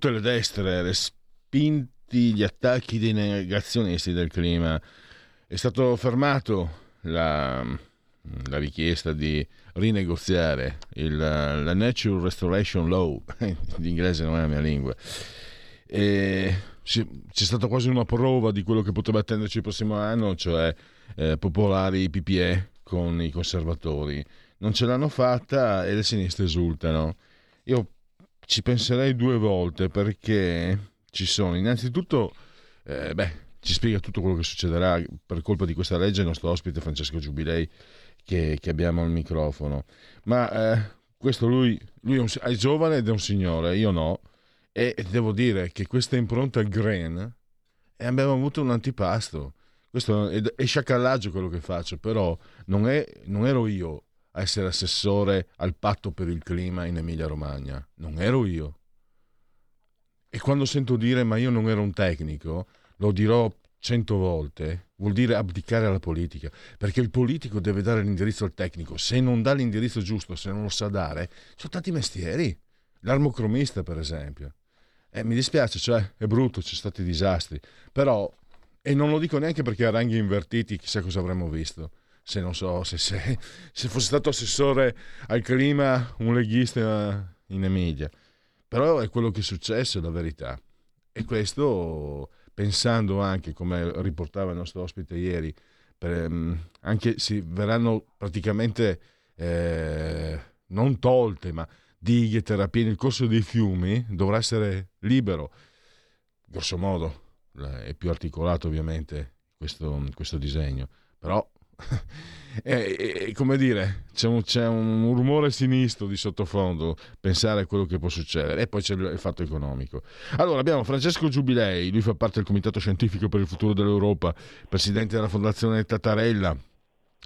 Tutte le destre, respinti gli attacchi dei negazionisti del clima, è stato fermato la, la richiesta di rinegoziare il, la Natural Restoration Law, l'inglese non è la mia lingua, e c'è stata quasi una prova di quello che potrebbe attenderci il prossimo anno, cioè eh, popolari PPE con i conservatori. Non ce l'hanno fatta e le sinistre esultano. Io ci penserei due volte perché ci sono innanzitutto, eh, beh, ci spiega tutto quello che succederà per colpa di questa legge il nostro ospite Francesco Giubilei che, che abbiamo al microfono. Ma eh, questo lui, lui è, un, è, giovane ed è un signore, io no, e devo dire che questa impronta green e abbiamo avuto un antipasto. Questo è, è sciacallaggio quello che faccio, però non, è, non ero io a essere assessore al patto per il clima in Emilia Romagna. Non ero io. E quando sento dire ma io non ero un tecnico, lo dirò cento volte, vuol dire abdicare alla politica, perché il politico deve dare l'indirizzo al tecnico. Se non dà l'indirizzo giusto, se non lo sa dare, sono tanti mestieri. L'armocromista, per esempio. Eh, mi dispiace, cioè, è brutto, ci sono stati disastri, però, e non lo dico neanche perché a ranghi invertiti chissà cosa avremmo visto se non so, se, se, se fosse stato assessore al clima un leghista in Emilia. Però è quello che è successo, è la verità. E questo, pensando anche, come riportava il nostro ospite ieri, per, mm, anche si verranno praticamente eh, non tolte, ma dighe, terapie nel corso dei fiumi, dovrà essere libero. Grosso modo, è più articolato ovviamente questo, questo disegno, però è, è, come dire, c'è un, c'è un, rumore sinistro di sottofondo pensare a quello che può succedere e poi c'è il fatto economico. Allora abbiamo Francesco Giubilei, lui fa parte del Comitato Scientifico per il Futuro dell'Europa, presidente della Fondazione Tattarella,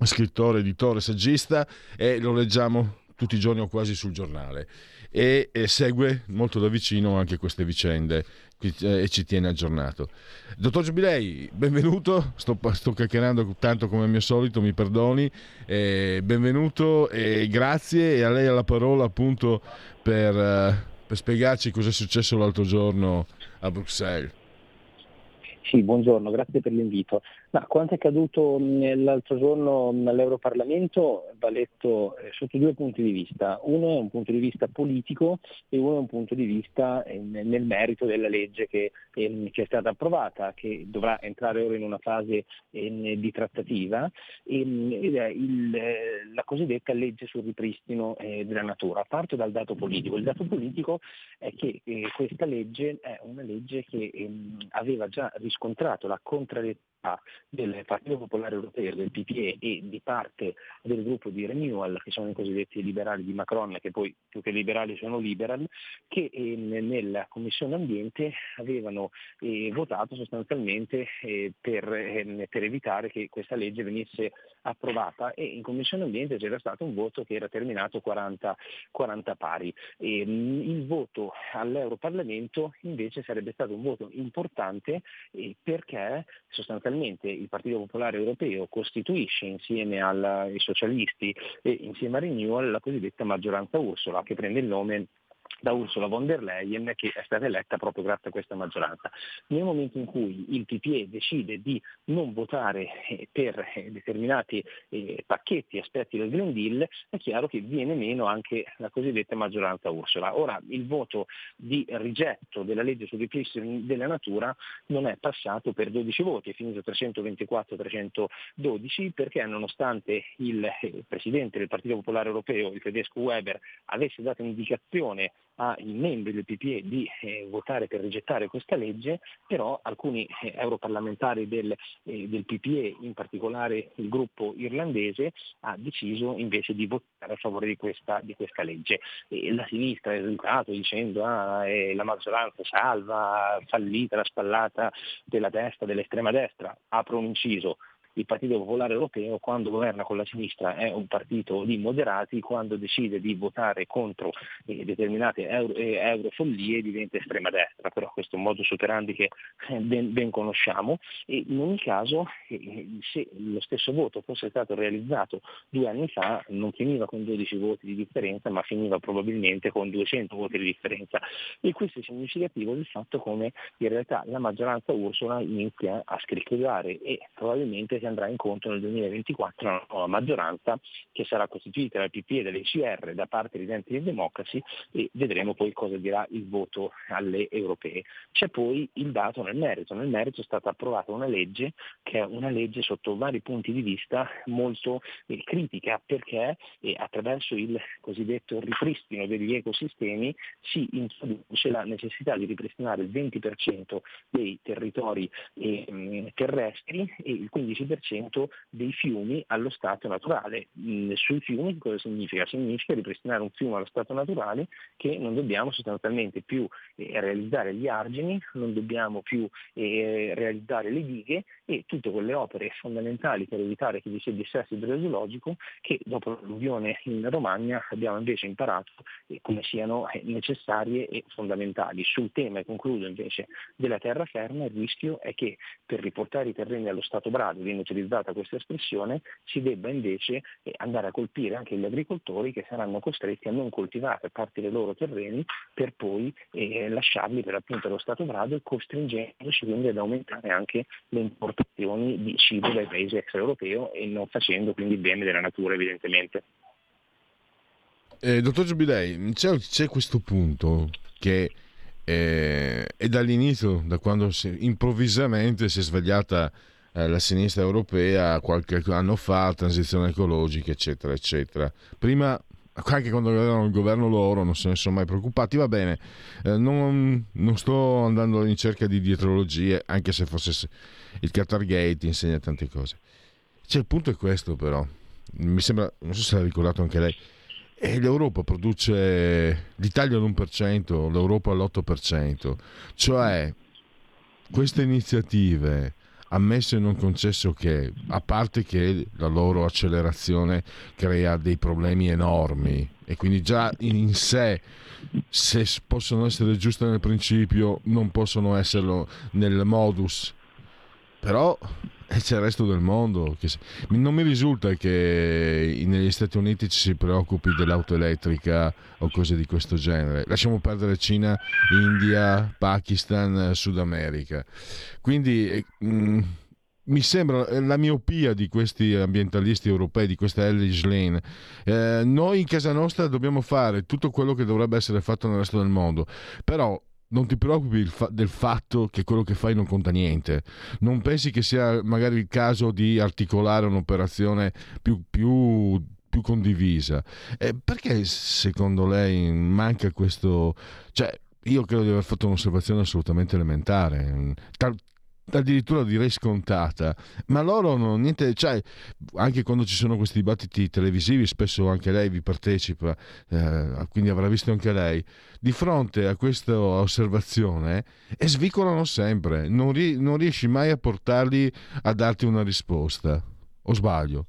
scrittore, editore, saggista e lo leggiamo tutti i giorni o quasi sul giornale e, e segue molto da vicino anche queste vicende eh, e ci tiene aggiornato. Dottor Giubilei, benvenuto, sto, sto chiacchierando tanto come al mio solito, mi perdoni, eh, benvenuto e grazie e a lei la parola appunto per, uh, per spiegarci cosa è successo l'altro giorno a Bruxelles. Sì, buongiorno, grazie per l'invito. Ma quanto è accaduto l'altro giorno all'Europarlamento va letto eh, sotto due punti di vista. Uno è un punto di vista politico e uno è un punto di vista eh, nel merito della legge che, ehm, che, è stata approvata, che dovrà entrare ora in una fase ehm, di trattativa, ehm, ed è eh, la cosiddetta legge sul ripristino della natura. Parto dal dato politico. Il dato politico è che questa legge è una legge che aveva già riscontrato la contrarietà del Partito Popolare Europeo, del PPE e di parte del gruppo di Renewal, che sono i cosiddetti liberali di Macron, che poi più che liberali sono liberal, che eh, nella Commissione Ambiente avevano eh, votato sostanzialmente eh, per, ehm, per, evitare che questa legge venisse approvata e in Commissione Ambiente c'era stato un voto che era terminato 40, 40 pari. E, il voto all'Europarlamento invece sarebbe stato un voto importante eh, perché sostanzialmente attualmente il Partito Popolare Europeo costituisce insieme ai socialisti e insieme a Renewal la cosiddetta maggioranza Ursula che prende il nome da Ursula von der Leyen che è stata eletta proprio grazie a questa maggioranza. Nel momento in cui il PPE decide di non votare eh, per eh, determinati eh, pacchetti, aspetti del Green Deal, è chiaro che viene meno anche la cosiddetta maggioranza Ursula. Ora il voto di rigetto della legge sul ripristino della natura non è passato per 12 voti, è finito 324-312 perché nonostante il Presidente del Partito Popolare Europeo, il tedesco Weber, avesse dato indicazione ai membri del PPE di eh, votare per rigettare questa legge, però alcuni eh, europarlamentari del, eh, del, PPE, in particolare il gruppo irlandese, ha deciso invece di votare a favore di questa, di questa legge. E la sinistra ha esultato dicendo ah, la maggioranza salva, fallita la spallata della destra, dell'estrema destra, apro un inciso, il Partito Popolare Europeo quando governa con la sinistra è un partito di moderati, quando decide di votare contro eh, determinate euro, eh, eurofollie diventa estrema destra, però questo è un modus operandi che eh, ben, ben, conosciamo. E in ogni caso eh, se lo stesso voto fosse stato realizzato due anni fa non finiva con 12 voti di differenza ma finiva probabilmente con 200 voti di differenza. E questo è significativo del fatto come in realtà la maggioranza Ursula inizia a scricchiolare e probabilmente si andrà incontro nel 2024 una nuova maggioranza che sarà costituita dal PP e dall'ECR da parte di Identity Democracy e vedremo poi cosa dirà il voto alle europee. C'è poi il dato nel merito. Nel merito è stata approvata una legge che è una legge sotto vari punti di vista molto eh, critica perché eh, attraverso il cosiddetto ripristino degli ecosistemi si introduce la necessità di ripristinare il 20% dei territori eh, terrestri e il 15% 10% dei fiumi allo stato naturale. Mm, sui fiumi cosa significa? Significa ripristinare un fiume allo stato naturale che non dobbiamo sostanzialmente più eh, realizzare gli argini, non dobbiamo più eh, realizzare le dighe e tutte quelle opere fondamentali per evitare che vi sia dissesto idrogeologico che dopo l'alluvione in Romagna abbiamo invece imparato eh, come siano necessarie e fondamentali. Sul tema, e concludo invece, della terraferma il rischio è che per riportare i terreni allo stato brado viene utilizzata questa espressione, si debba invece eh, andare a colpire anche gli agricoltori che saranno costretti a non coltivare parte dei loro terreni per poi eh, lasciarli per appunto allo stato brado costringendoci quindi ad aumentare anche le importazioni di cibo dai paesi extraeuropei e non facendo quindi bene della natura evidentemente. Eh, dottor Giubilei, c'è, c'è, questo punto che eh, è dall'inizio, da quando si, improvvisamente si è svegliata eh, la sinistra europea qualche anno fa, transizione ecologica, eccetera, eccetera. Prima anche quando avevano il governo loro non se ne sono mai preoccupati, va bene, eh, non, non, sto andando in cerca di dietrologie, anche se fosse il Qatar Gate insegna tante cose. Cioè, il punto è questo però, mi sembra, non so se l'ha ricordato anche lei, e l'Europa produce l'Italia all'1%, l'Europa all'8%, cioè queste iniziative ammesso e non concesso che, a parte che la loro accelerazione crea dei problemi enormi e quindi già in sé, se possono essere giuste nel principio, non possono esserlo nel modus, però e c'è il resto del mondo. Che... Non mi risulta che negli Stati Uniti ci si preoccupi dell'auto elettrica o cose di questo genere. Lasciamo perdere Cina, India, Pakistan, Sud America. Quindi mh, mm, mi sembra eh, la miopia di questi ambientalisti europei, di questa Ellis Lane. Eh, noi in casa nostra dobbiamo fare tutto quello che dovrebbe essere fatto nel resto del mondo, però non ti preoccupi del fatto che quello che fai non conta niente. Non pensi che sia magari il caso di articolare un'operazione più, più, più condivisa. Eh, perché secondo lei manca questo... Cioè, io credo di aver fatto un'osservazione assolutamente elementare. Addirittura direi scontata, ma loro non niente, cioè anche quando ci sono questi dibattiti televisivi, spesso anche lei vi partecipa, eh, quindi avrà visto anche lei, di fronte a questa osservazione e svicolano sempre, non, ri- non riesci mai a portarli a darti una risposta, o sbaglio?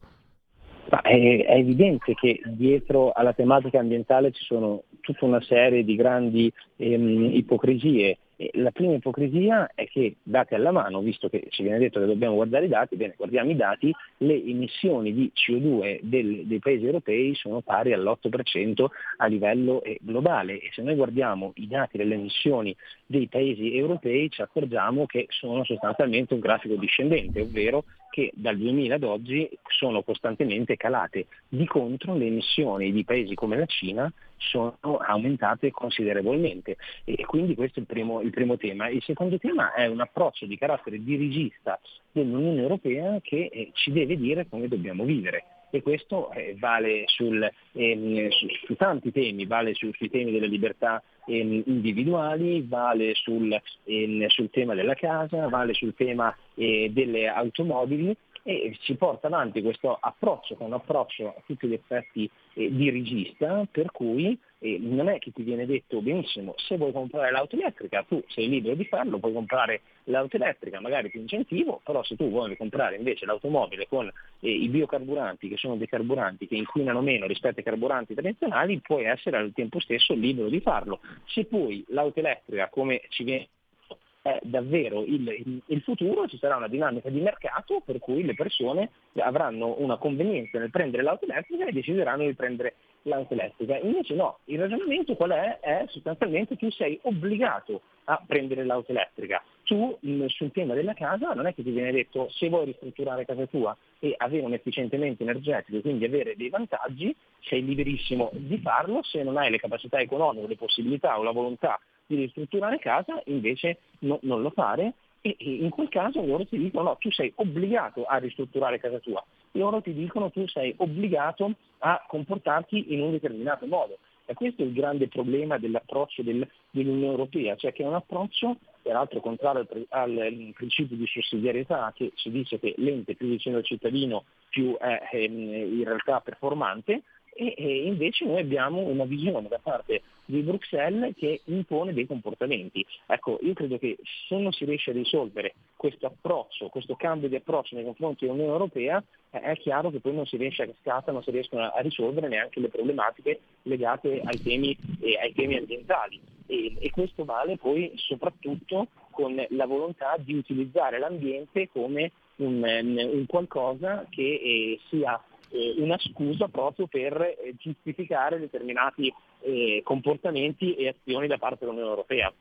Ma è, è, evidente che dietro alla tematica ambientale ci sono tutta una serie di grandi ehm, ipocrisie la prima ipocrisia è che, date alla mano, visto che ci viene detto che dobbiamo guardare i dati, bene, guardiamo i dati, le emissioni di CO2 del, dei paesi europei sono pari all'8% a livello eh, globale. E se noi guardiamo i dati delle emissioni dei paesi europei ci accorgiamo che sono sostanzialmente un grafico discendente, ovvero che dal 2000 ad oggi sono costantemente calate. Di contro le emissioni di paesi come la Cina sono aumentate considerevolmente e quindi questo è il primo, il primo tema. Il secondo tema è un approccio di carattere dirigista dell'Unione Europea che eh, ci deve dire come dobbiamo vivere e questo eh, vale sul, ehm, su, su, tanti temi, vale su, sui temi delle libertà ehm, individuali, vale sul, ehm, sul, tema della casa, vale sul tema eh, delle automobili e si porta avanti questo approccio, che è un approccio a tutti gli effetti eh, dirigista, per cui eh, non è che ti viene detto benissimo, se vuoi comprare l'auto elettrica tu sei libero di farlo, puoi comprare l'auto elettrica, magari ti incentivo, però se tu vuoi comprare invece l'automobile con eh, i biocarburanti, che sono dei carburanti che inquinano meno rispetto ai carburanti tradizionali, puoi essere al tempo stesso libero di farlo. Se poi l'auto elettrica, come ci viene è davvero il, il, futuro, ci sarà una dinamica di mercato per cui le persone avranno una convenienza nel prendere l'auto elettrica e decideranno di prendere l'auto elettrica. Invece no, il ragionamento qual è? È sostanzialmente tu sei obbligato a prendere l'auto elettrica. Tu sul tema della casa non è che ti viene detto se vuoi ristrutturare casa tua e avere un efficientamento energetico e quindi avere dei vantaggi, sei liberissimo di farlo, se non hai le capacità economiche, le possibilità o la volontà di ristrutturare casa, invece no, non lo fare e, e, in quel caso loro ti dicono no, tu sei obbligato a ristrutturare casa tua, loro ti dicono tu sei obbligato a comportarti in un determinato modo. E questo è il grande problema dell'approccio del, dell'Unione Europea, cioè che è un approccio, peraltro contrario al, al, principio di sussidiarietà, che ci dice che l'ente più vicino al cittadino più è, è in realtà performante, e, e invece noi abbiamo una visione da parte di Bruxelles che impone dei comportamenti. Ecco, io credo che se non si riesce a risolvere questo approccio, questo cambio di approccio nei confronti dell'Unione Europea, eh, è chiaro che poi non si riesce a cascata, non si riescono a risolvere neanche le problematiche legate ai temi, eh, ai temi ambientali. E, e, questo vale poi soprattutto con la volontà di utilizzare l'ambiente come un, un qualcosa che eh, sia una scusa proprio per eh, giustificare determinati eh, comportamenti e azioni da parte dell'Unione Europea.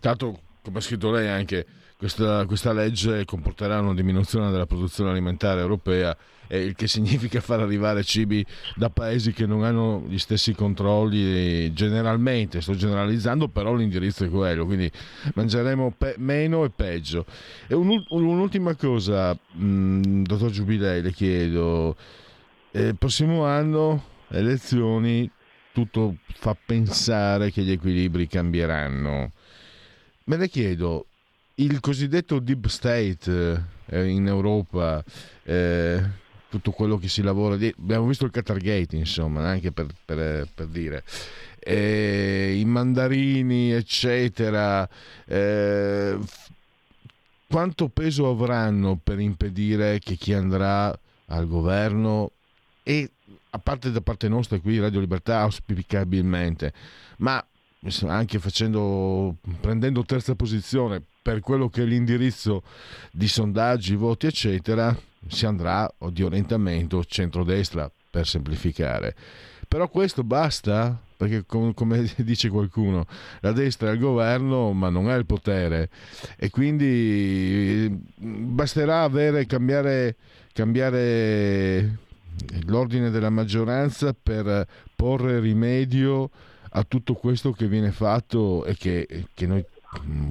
Tanto, come ha scritto lei anche, questa, questa, legge comporterà una diminuzione della produzione alimentare europea, il che significa far arrivare cibi da paesi che non hanno gli stessi controlli generalmente, sto generalizzando, però l'indirizzo è quello, quindi mangeremo pe- meno e peggio. E un, un'ultima cosa, mh, mm, dottor Giubilei, le chiedo, il prossimo anno elezioni, tutto fa pensare che gli equilibri cambieranno. Me le chiedo, il cosiddetto deep state eh, in Europa, eh, tutto quello che si lavora, di, abbiamo visto il Qatargate insomma, anche per, per, per dire, eh, i mandarini eccetera, eh, quanto peso avranno per impedire che chi andrà al governo e a parte da parte nostra qui Radio Libertà auspicabilmente, ma anche facendo, prendendo terza posizione per quello che è l'indirizzo di sondaggi, voti eccetera, si andrà di orientamento centrodestra per semplificare. Però questo basta? Perché come dice qualcuno, la destra è il governo ma non ha il potere e quindi basterà avere, cambiare, cambiare l'ordine della maggioranza per porre rimedio a tutto questo che viene fatto e che, che noi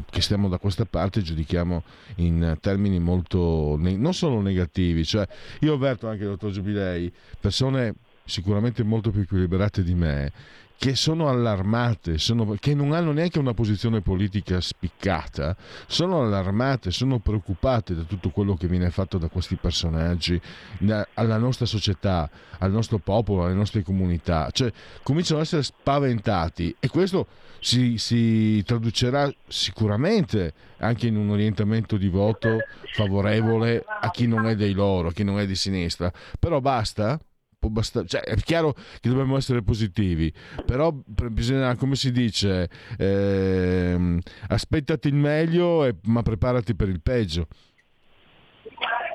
che stiamo da questa parte giudichiamo in termini molto non solo negativi cioè io avverto anche dottor Giubilei persone sicuramente molto più equilibrate di me che sono allarmate, sono, che non hanno neanche una posizione politica spiccata, sono allarmate, sono preoccupate da tutto quello che viene fatto da questi personaggi alla nostra società, al nostro popolo, alle nostre comunità. Cioè, cominciano ad essere spaventati e questo si, si traducerà sicuramente anche in un orientamento di voto favorevole a chi non è dei loro, a chi non è di sinistra. Però basta? Può bastare, cioè, è chiaro che dobbiamo essere positivi, però bisogna, come si dice, eh, aspettati il meglio, e, ma preparati per il peggio.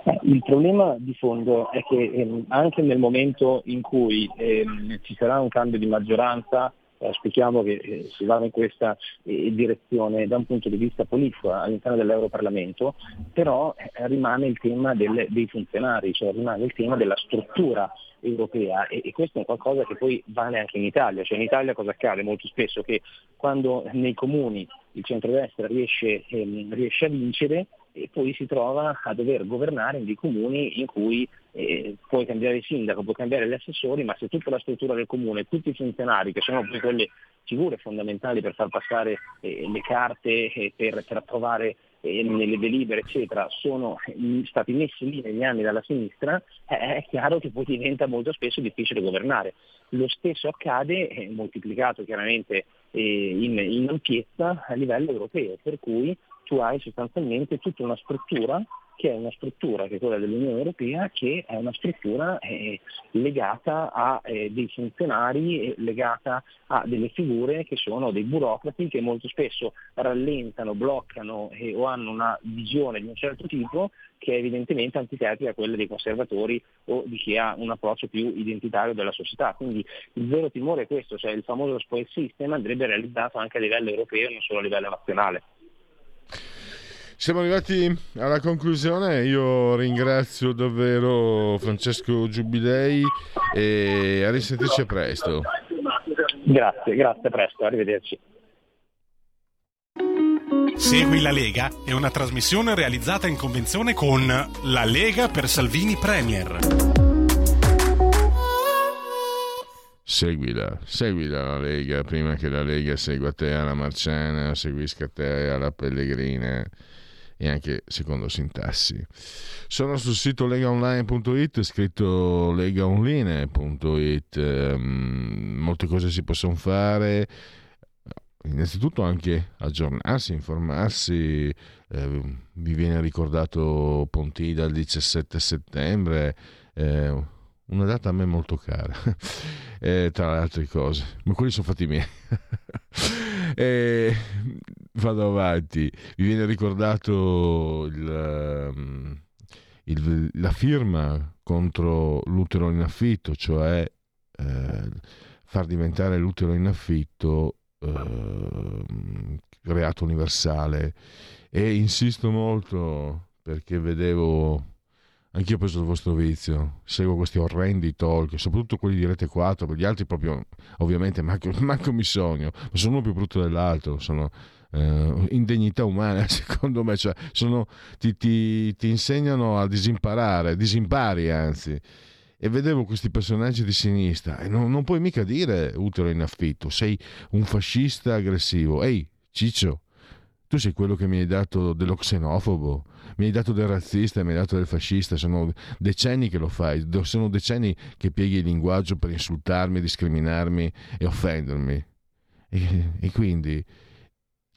Eh, il problema di fondo è che ehm, anche nel momento in cui ehm, ci sarà un cambio di maggioranza, auspichiamo che eh, si vada in questa eh, direzione da un punto di vista politico all'interno dell'Europarlamento, però eh, rimane il tema del, dei funzionari, cioè rimane il tema della struttura europea e, e, questo è qualcosa che poi vale anche in Italia, cioè in Italia cosa accade molto spesso? Che quando nei comuni il centrodestra riesce, ehm, riesce a vincere, e poi si trova a dover governare in dei comuni in cui eh, puoi cambiare il sindaco, puoi cambiare gli assessori, ma se tutta la struttura del comune, tutti i funzionari, che sono poi quelle figure fondamentali per far passare eh, le carte, eh, per, per, approvare eh, nelle delibere, eccetera, sono stati messi lì negli anni dalla sinistra, eh, è chiaro che poi diventa molto spesso difficile governare. Lo stesso accade, eh, moltiplicato chiaramente in, in ampiezza, a livello europeo, per cui tu hai sostanzialmente tutta una struttura che è una struttura, che è quella dell'Unione Europea, che è una struttura eh, legata a eh, dei funzionari, eh, legata a delle figure che sono dei burocrati che molto spesso rallentano, bloccano eh, o hanno una visione di un certo tipo che è evidentemente antitetica a quella dei conservatori o di chi ha un approccio più identitario della società. Quindi il vero timore è questo, cioè il famoso spoil system andrebbe realizzato anche a livello europeo, non solo a livello nazionale. Siamo arrivati alla conclusione, io ringrazio davvero Francesco Giubilei e a risentirci presto. Grazie, grazie, presto, arrivederci. Segui la Lega è una trasmissione realizzata in convenzione con La Lega per Salvini Premier. Seguila, seguila la Lega prima che la Lega segua te alla Marciana, seguisca te alla Pellegrina e anche secondo sintassi. Sono sul sito legaonline.it, scritto legaonline.it, um, molte cose si possono fare, innanzitutto anche aggiornarsi, informarsi, eh, vi viene ricordato Pontida il 17 settembre, eh, una data a me molto cara, eh, tra le altre cose, ma quelli sono fatti miei. e vado avanti, vi viene ricordato il, ehm, il, la firma contro l'utero in affitto, cioè eh, far diventare l'utero in affitto eh, reato universale. E insisto molto perché vedevo Anch'io ho preso il vostro vizio, seguo questi orrendi talk, soprattutto quelli di Rete 4, per gli altri proprio, ovviamente, manco, manco mi sogno, ma sono uno più brutto dell'altro, sono eh, indegnità umana, secondo me, cioè, sono, ti, ti, ti insegnano a disimparare, disimpari anzi. E vedevo questi personaggi di sinistra e non, non puoi mica dire utero in affitto, sei un fascista aggressivo. Ehi, Ciccio, tu sei quello che mi hai dato dello xenofobo, mi hai dato del razzista mi hai dato del fascista, sono decenni che lo fai, sono decenni che pieghi il linguaggio per insultarmi, discriminarmi e offendermi. E, e quindi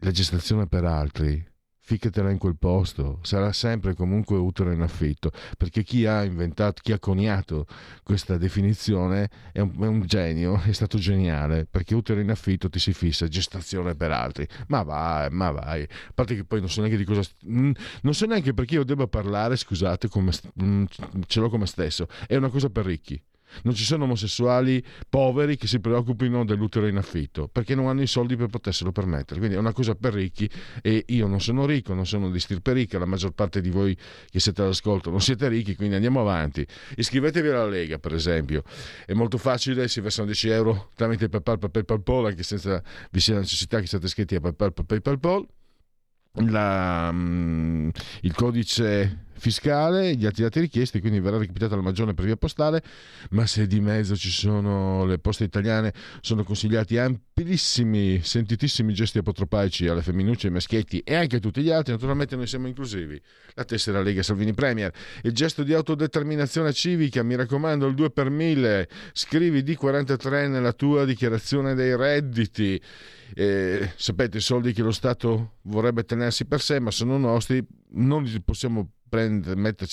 la gestazione per altri ficatela in quel posto, sarà sempre comunque utero in affitto, perché chi ha inventato, chi ha coniato questa definizione è un, è un, genio, è stato geniale, perché utero in affitto ti si fissa gestazione per altri, ma vai, ma vai, a parte che poi non so neanche di cosa, non so neanche perché io debba parlare, scusate, come, ce l'ho come stesso, è una cosa per ricchi. Non ci sono omosessuali poveri che si preoccupino dell'utero in affitto perché non hanno i soldi per poterselo permettere. Quindi è una cosa per ricchi e io non sono ricco, non sono di stirpe ricca, la maggior parte di voi che siete all'ascolto non siete ricchi, quindi andiamo avanti. Iscrivetevi alla Lega, per esempio. È molto facile, si versano 10 euro tramite PayPal, PayPal, PayPal, anche senza vi sia la necessità che siate iscritti a PayPal, PayPal, PayPal. La, um, il codice fiscale, gli atti dati richiesti, quindi verrà recapitata la maggiore per via postale, ma se di mezzo ci sono le poste italiane, sono consigliati amplissimi, sentitissimi gesti apotropaici alle femminucce, ai maschietti e anche a tutti gli altri, naturalmente noi siamo inclusivi. La tessera Lega Salvini Premier, il gesto di autodeterminazione civica, mi raccomando, il 2 per 1000, scrivi D43 nella tua dichiarazione dei redditi. Eh, sapete, i soldi che lo Stato vorrebbe tenersi per sé, ma sono nostri, non li possiamo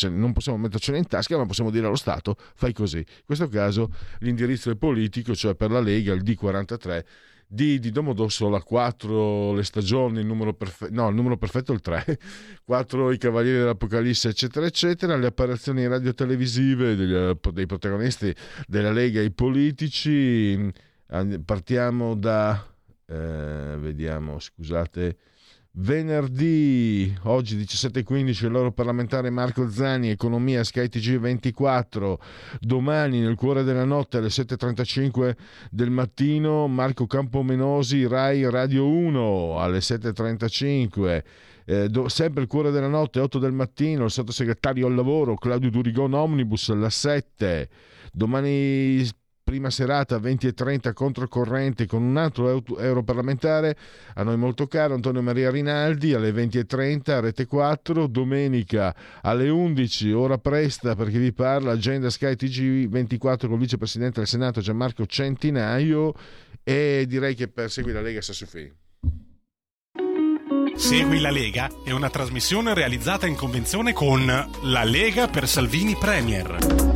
non possiamo mettercene in tasca, ma possiamo dire allo Stato fai così. In questo caso l'indirizzo è politico, cioè per la Lega il D43 D di Domodossola 4 le stagioni, il numero perfetto, no, il numero perfetto è il 3, 4 i Cavalieri dell'Apocalisse, eccetera, eccetera, le apparizioni radio-televisive degli, dei protagonisti della Lega, i politici. Partiamo da, eh, vediamo, scusate, Venerdì, oggi 17.15, il loro parlamentare Marco Zani, Economia Sky TG 24. Domani, nel cuore della notte, alle 7.35 del mattino, Marco Campomenosi, Rai Radio 1, alle 7.35. Eh, do, sempre il cuore della notte, 8 del mattino, il sottosegretario al lavoro Claudio Durigon Omnibus alle 7. Domani prima serata 20 e 30 controcorrente con un altro europarlamentare a noi molto caro Antonio Maria Rinaldi alle 20 e 30 Rete 4 domenica alle 11 ora presta perché vi parla agenda Sky TG 24 con il vicepresidente del Senato Gianmarco Centinaio e direi che per seguire la Lega Sassofì Segui la Lega è una trasmissione realizzata in convenzione con La Lega per Salvini Premier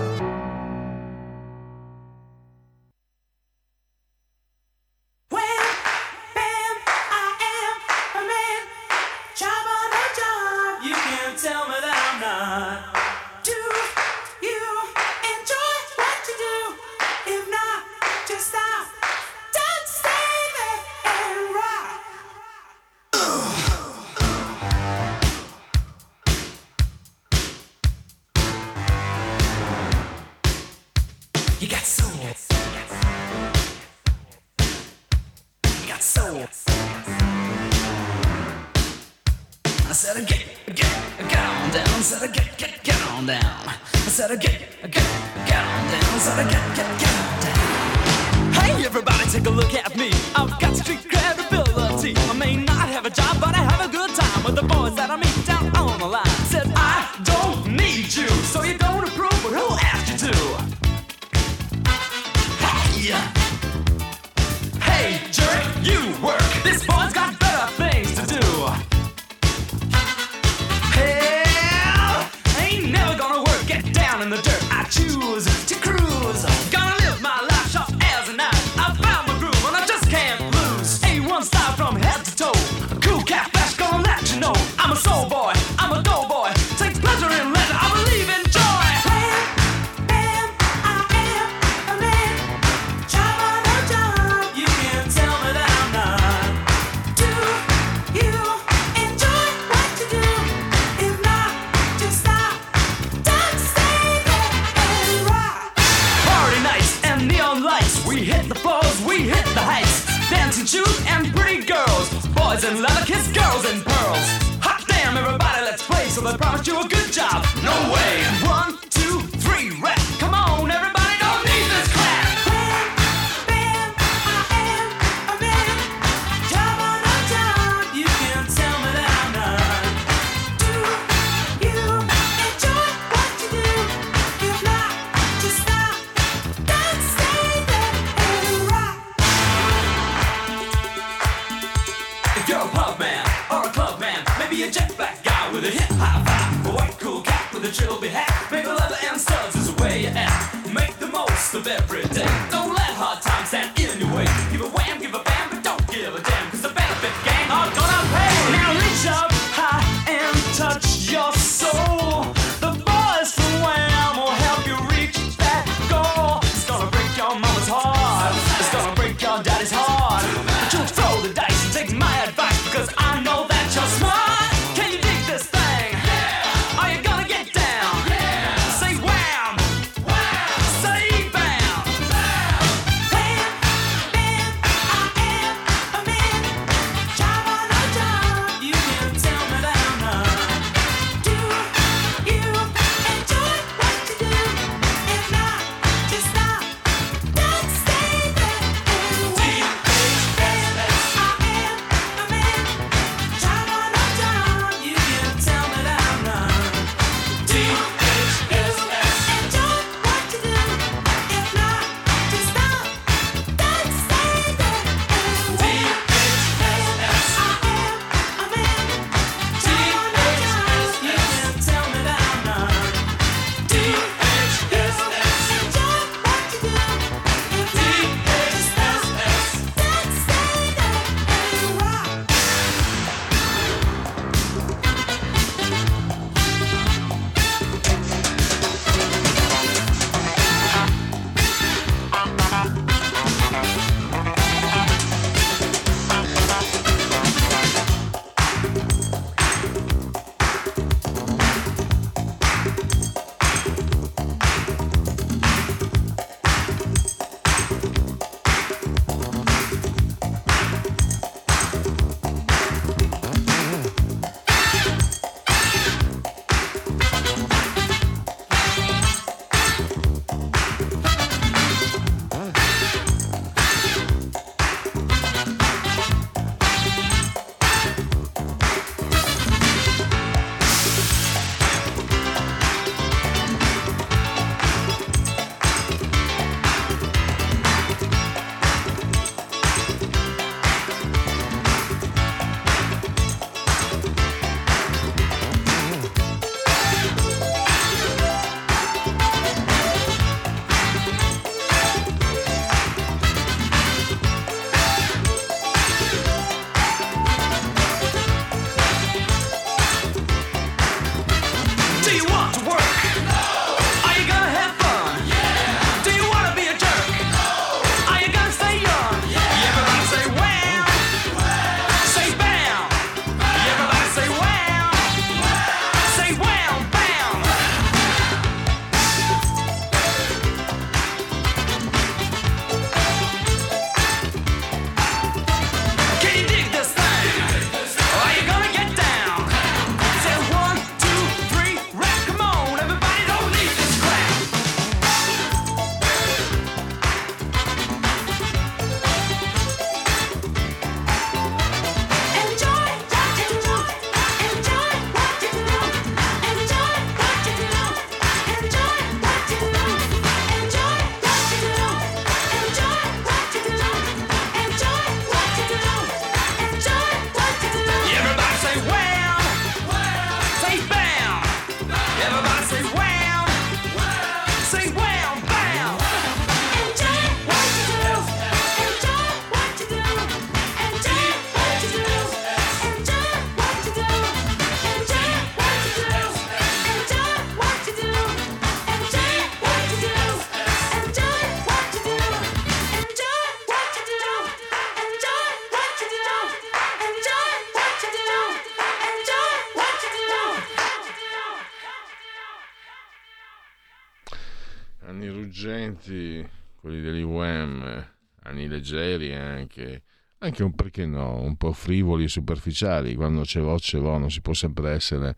Leggeri anche, anche un perché no, un po' frivoli e superficiali, quando c'è voce vo non si può sempre essere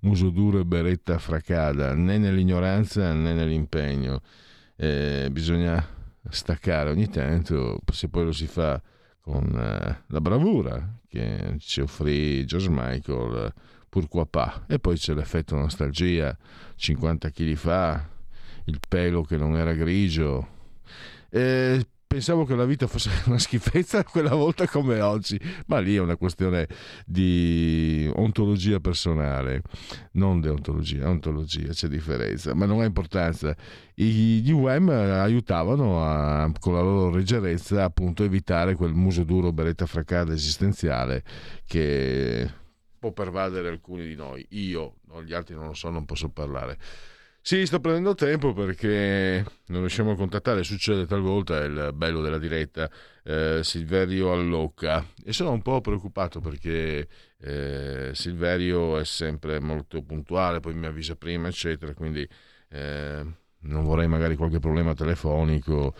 muso duro e beretta fracada, né nell'ignoranza né nell'impegno. Eh, bisogna staccare ogni tanto, se poi lo si fa con eh, la bravura che ci offrì George Michael, pourquoi pas. E poi c'è l'effetto nostalgia, 50 kg fa, il pelo che non era grigio. Eh, pensavo che la vita fosse una schifezza quella volta come oggi, ma lì è una questione di ontologia personale, non deontologia, ontologia, c'è differenza, ma non ha importanza. Gli UM aiutavano a, con la loro leggerezza appunto a evitare quel muso duro beretta fracada esistenziale che può pervadere alcuni di noi. Io, gli altri non lo so, non posso parlare. Sì, sto prendendo tempo perché non riusciamo a contattare, succede talvolta, è il bello della diretta, eh, Silverio Allocca e sono un po' preoccupato perché eh, Silverio è sempre molto puntuale, poi mi avvisa prima, eccetera, quindi eh, non vorrei magari qualche problema telefonico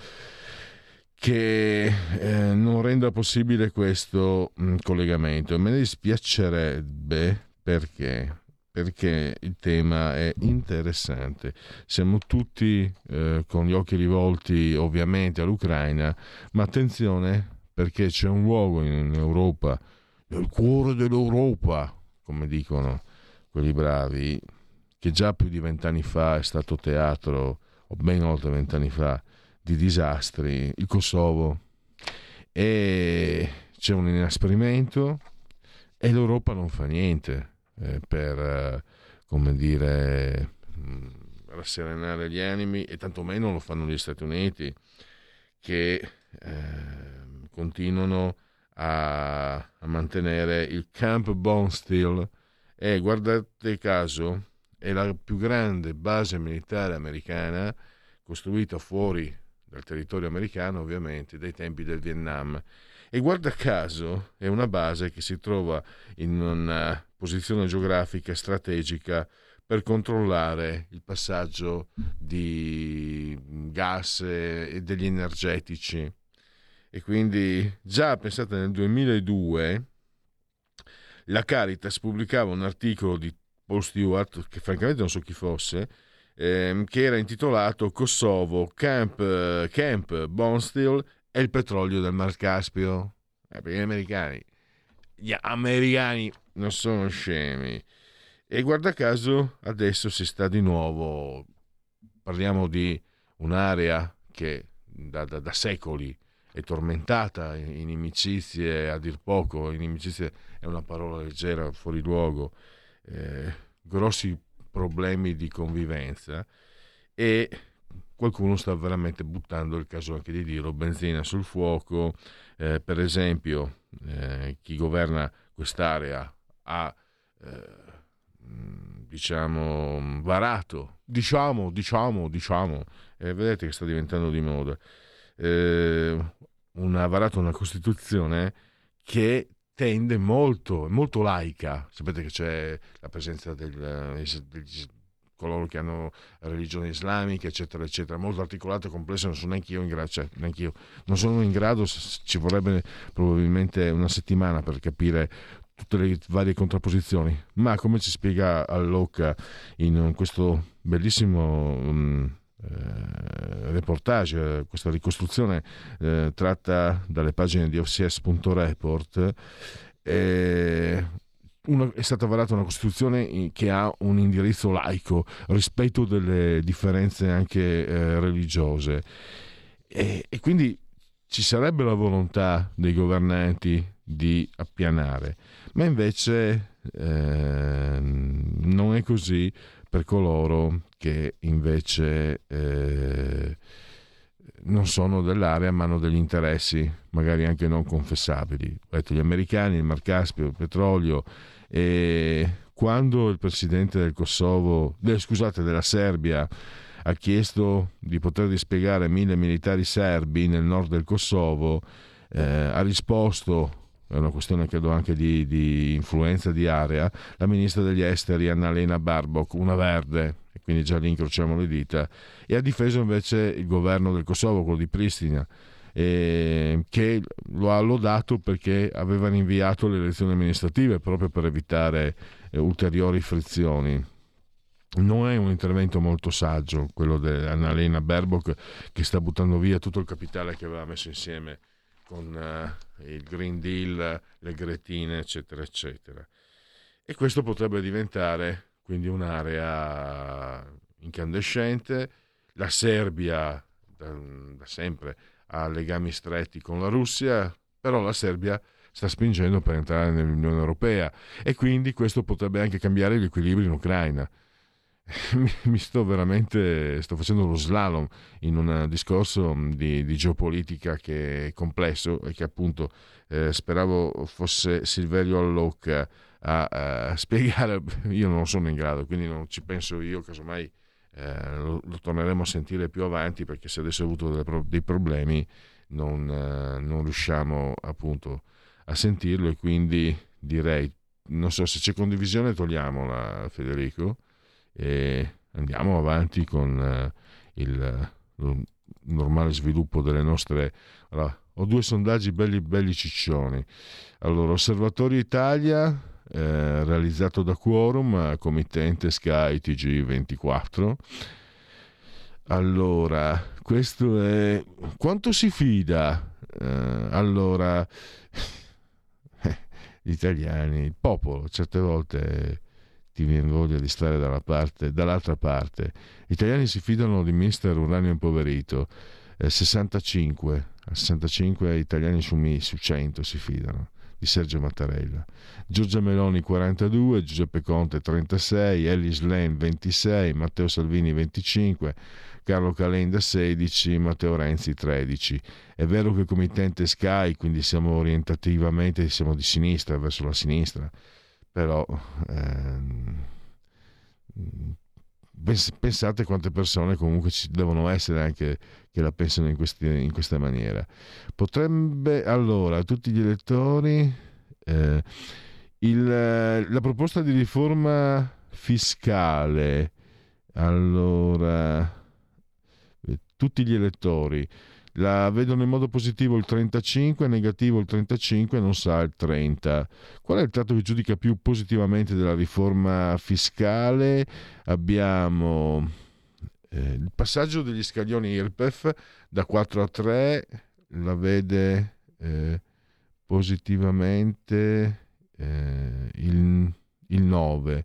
che eh, non renda possibile questo mh, mm, collegamento. Me ne dispiacerebbe perché perché il tema è interessante. Siamo tutti eh, con gli occhi rivolti ovviamente all'Ucraina, ma attenzione perché c'è un luogo in Europa, nel cuore dell'Europa, come dicono quelli bravi, che già più di vent'anni fa è stato teatro, o ben oltre vent'anni fa, di disastri, il Kosovo. E c'è un inasprimento e l'Europa non fa niente eh, per, eh, come dire, mm, rasserenare gli animi e tantomeno lo fanno gli Stati Uniti che eh, continuano a, a, mantenere il Camp Bonesteel e guardate caso è la più grande base militare americana costruita fuori dal territorio americano ovviamente dai tempi del Vietnam. E guarda caso è una base che si trova in una posizione geografica strategica per controllare il passaggio di gas e degli energetici. E quindi già pensate nel 2002 la Caritas pubblicava un articolo di Paul Stewart, che francamente non so chi fosse, ehm, che era intitolato Kosovo, Camp, Camp Bonsteel e il petrolio del Mar Caspio. Eh, perché gli americani, gli americani non sono scemi. E guarda caso adesso si sta di nuovo, parliamo di un'area che da, da, da secoli è tormentata in inimicizie, a dir poco, inimicizie è una parola leggera, fuori luogo, eh, grossi problemi di convivenza e qualcuno sta veramente buttando, il caso anche di dirlo, benzina sul fuoco, eh, per esempio eh, chi governa quest'area ha eh, diciamo varato. Diciamo diciamo diciamo. Eh, vedete che sta diventando di moda. Eh, ha varato una costituzione che tende molto molto laica. Sapete che c'è la presenza del, del coloro che hanno religione islamica, eccetera, eccetera, molto articolato e complesso, non sono neanche io in grado, cioè, neanche io, non sono in grado, ci vorrebbe probabilmente una settimana per capire tutte le varie contrapposizioni, ma come ci spiega Allocca in questo bellissimo um, eh, reportage, questa ricostruzione eh, tratta dalle pagine di OCS.report, eh, una, è stata varata una Costituzione che ha un indirizzo laico rispetto delle differenze anche eh, religiose. E, e quindi ci sarebbe la volontà dei governanti di appianare ma invece eh, non è così per coloro che invece eh, non sono dell'area ma hanno degli interessi magari anche non confessabili. Detto gli americani, il Mar Caspio, il petrolio e quando il presidente del Kosovo, eh, scusate, della Serbia ha chiesto di poter dispiegare mille militari serbi nel nord del Kosovo, eh, ha risposto è una questione credo anche di, di, influenza di area, la ministra degli esteri Annalena Barbok, una verde, quindi già lì incrociamo le dita, e ha difeso invece il governo del Kosovo, quello di Pristina, eh, che lo ha lodato perché avevano inviato le elezioni amministrative proprio per evitare eh, ulteriori frizioni. Non è un intervento molto saggio quello di Annalena Baerbock che sta buttando via tutto il capitale che aveva messo insieme con uh, il Green Deal, le gretine, eccetera, eccetera. E questo potrebbe diventare quindi un'area incandescente. La Serbia da, da sempre ha legami stretti con la Russia, però la Serbia sta spingendo per entrare nell'Unione Europea e quindi questo potrebbe anche cambiare gli equilibri in Ucraina. Mi sto veramente sto facendo lo slalom in un discorso di, di geopolitica che è complesso e che appunto eh, speravo fosse Silverio Allocca a, a, spiegare. Io non sono in grado, quindi non ci penso io, casomai eh, lo, lo, torneremo a sentire più avanti perché se adesso ho avuto delle, dei problemi non, eh, non, riusciamo appunto a sentirlo e quindi direi non so se c'è condivisione togliamola Federico e andiamo avanti con eh, il, normale sviluppo delle nostre allora, ho due sondaggi belli belli ciccioni allora Osservatorio Italia eh, realizzato da Quorum, committente Sky TG24. Allora, questo è... Quanto si fida? Eh, allora, gli italiani, il popolo, certe volte ti viene voglia di stare dalla parte, dall'altra parte. Gli italiani si fidano di mister Uranio Impoverito, eh, 65, 65 italiani su, su 100 si fidano di Sergio Mattarella. Giorgia Meloni 42, Giuseppe Conte 36, Ellis Len 26, Matteo Salvini 25, Carlo Calenda 16, Matteo Renzi 13. È vero che il committente Sky, quindi siamo orientativamente siamo di sinistra, verso la sinistra, però ehm, pensate quante persone comunque ci devono essere anche che la pensano in, questi, in questa maniera. Potrebbe allora tutti gli elettori eh, il, la proposta di riforma fiscale allora tutti gli elettori la vedono in modo positivo il 35, negativo il 35 non sa il 30. Qual è il tratto che giudica più positivamente della riforma fiscale? Abbiamo eh, il passaggio degli scaglioni IRPEF da 4 a 3, la vede eh, positivamente eh, il, il 9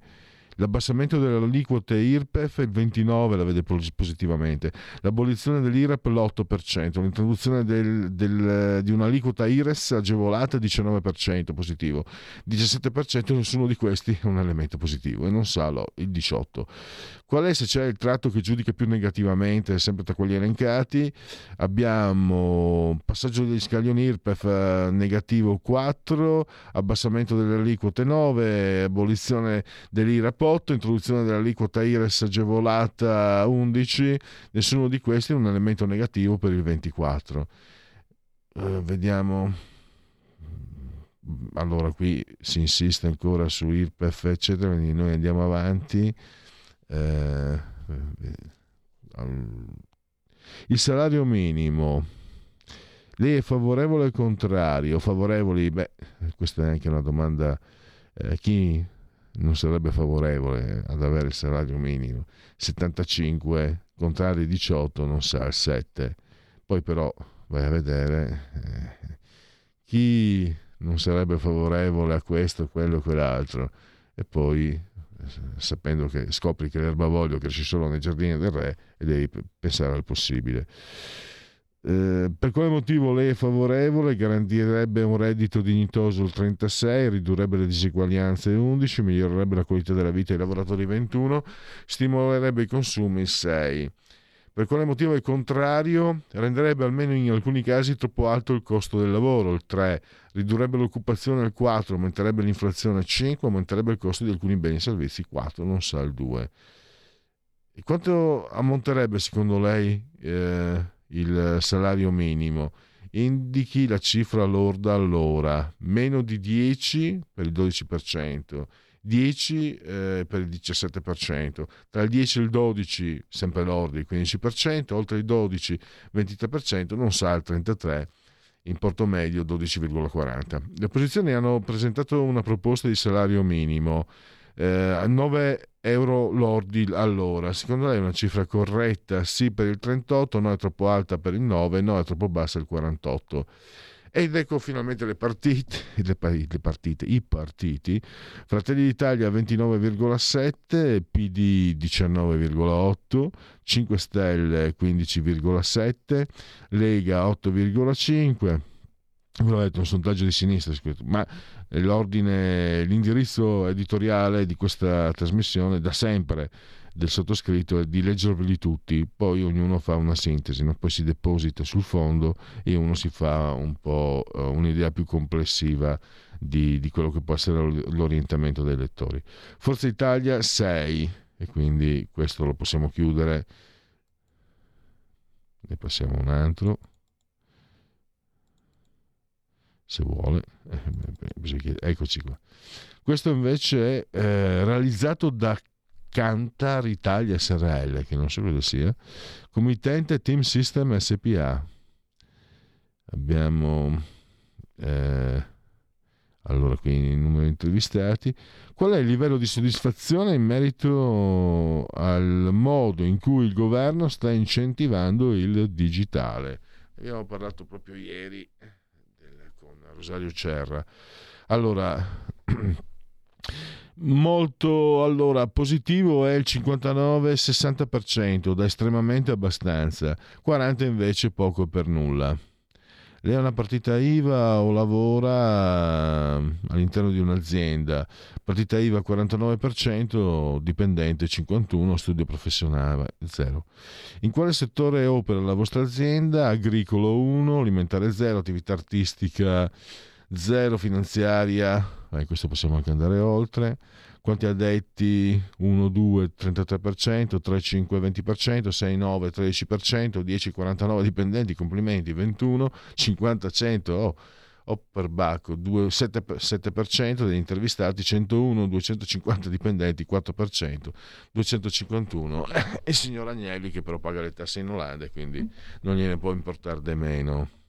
L'abbassamento delle aliquote IRPEF il 29 la vede positivamente, l'abolizione dell'IRAP l'8%, l'introduzione del, del, di un'aliquota IRES agevolata il 19% positivo, 17% nessuno di questi è un elemento positivo e non sa il 18%. Qual è se c'è il tratto che giudica più negativamente, sempre tra quelli elencati? Abbiamo passaggio degli scaglioni IRPEF eh, negativo 4, abbassamento delle aliquote 9, abolizione dell'IRAP 8, introduzione dell'aliquota IRES agevolata 11, nessuno di questi è un elemento negativo per il 24. Uh, eh, vediamo. Allora qui si insiste ancora su IRPEF, eccetera, quindi noi andiamo avanti. Eh, il salario minimo. Lei è favorevole o contrario? Favorevoli? Beh, questa è anche una domanda. Eh, chi non sarebbe favorevole ad avere il salario minimo? 75, contrari 18, non sa il 7. Poi però vai a vedere eh, chi non sarebbe favorevole a questo, quello e quell'altro. E poi sapendo che scopri che l'erbavoglio cresce solo nei giardini del re e devi pensare al possibile. Eh, per quale motivo lei è favorevole? Garantirebbe un reddito dignitoso il 36, ridurrebbe le diseguaglianze il 11, migliorerebbe la qualità della vita dei lavoratori il 21, stimolerebbe i consumi il 6. Per quale motivo è contrario? Renderebbe almeno in alcuni casi troppo alto il costo del lavoro, il 3, ridurrebbe l'occupazione il 4, aumenterebbe l'inflazione il 5, aumenterebbe il costo di alcuni beni e servizi il 4, non sa il 2. E quanto ammonterebbe secondo lei eh, il salario minimo? Indichi la cifra lorda all'ora, meno di 10 per il 12%, 10 eh, per il 17%, tra il 10 e il 12 sempre l'ordi il 15%, oltre il 12 23%, non sa il 33% in porto medio 12,40. Le opposizioni hanno presentato una proposta di salario minimo eh, a 9 euro lordi all'ora. Secondo lei è una cifra corretta? Sì per il 38, no è troppo alta per il 9, no è troppo bassa il 48. Ed ecco finalmente le partite, le, partite, i partiti. Fratelli d'Italia 29,7, PD 19,8, 5 Stelle 15,7, Lega 8,5. Ve detto, un sondaggio di sinistra, ma l'ordine, l'indirizzo editoriale di questa trasmissione da sempre del sottoscritto è di leggerli tutti, poi ognuno fa una sintesi, no? poi si deposita sul fondo e uno si fa un po' uh, un'idea più complessiva di, di, quello che può essere l'orientamento dei lettori. Forza Italia 6 e quindi questo lo possiamo chiudere. Ne passiamo un altro. Se vuole, eh, eccoci qua. Questo invece è eh, realizzato da Cantar Italia SRL, che non so cosa sia, committente Team System SPA. Abbiamo eh, allora qui i numeri intervistati. Qual è il livello di soddisfazione in merito al modo in cui il governo sta incentivando il digitale? Abbiamo parlato proprio ieri con Rosario Cerra. Allora, Molto allora positivo è il 59-60%, da estremamente abbastanza, 40 invece poco per nulla. Lei è una partita IVA o lavora ehm, all'interno di un'azienda? Partita IVA 49%, dipendente 51%, studio professionale 0. In quale settore opera la vostra azienda? Agricolo 1, alimentare 0, attività artistica 0, finanziaria eh, questo possiamo anche andare oltre. Quanti addetti? 1, 2, 33%, 3, 5, 20%, 6, 9, 13%, 10, 49 dipendenti, complimenti, 21, 50, 100, oh, oh per Bacco, 2, 7, 7% degli intervistati, 101, 250 dipendenti, 4%, 251. E il signor Agnelli che però paga le tasse in Olanda, quindi non gliene può importare di meno.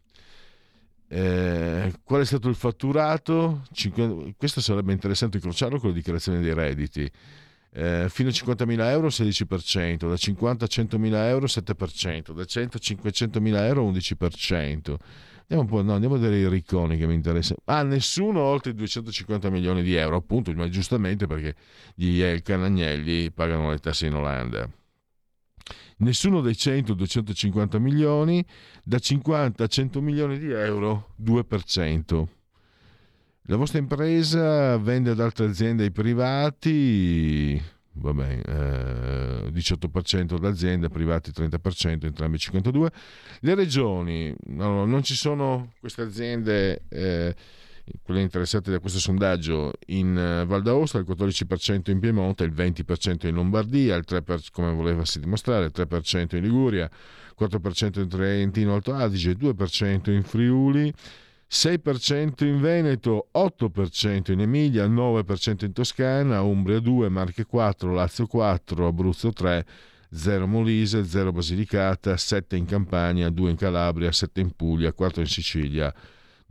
Eh, qual è stato il fatturato? 5, questo sarebbe interessante incrociarlo con la dichiarazione dei redditi. Eh, fino a 50.000 euro 16%, da 50 a 100.000 euro 7%, da 100 a 500.000 euro 11%. Andiamo, un po', no, andiamo a vedere i ricconi che mi interessano. Ah, nessuno oltre i 250 milioni di euro, appunto, ma giustamente perché gli Elkan Agnelli pagano le tasse in Olanda nessuno dei 100-250 milioni, da 50 a 100 milioni di euro 2%. La vostra impresa vende ad altre aziende ai privati, vabbè, eh, 18% d'aziende, privati 30%, entrambi 52%. Le regioni, no, non ci sono queste aziende... Eh, quelle interessate da questo sondaggio in eh, Val d'Aosta, il 14% in Piemonte, il 20% in Lombardia, il 3%, come volevasi dimostrare, il 3% in Liguria, 4% in Trentino Alto Adige, 2% in Friuli, 6% in Veneto, 8% in Emilia, 9% in Toscana, Umbria 2, Marche 4, Lazio 4, Abruzzo 3, 0 Molise, 0 Basilicata, 7 in Campania, 2 in Calabria, 7 in Puglia, 4 in Sicilia,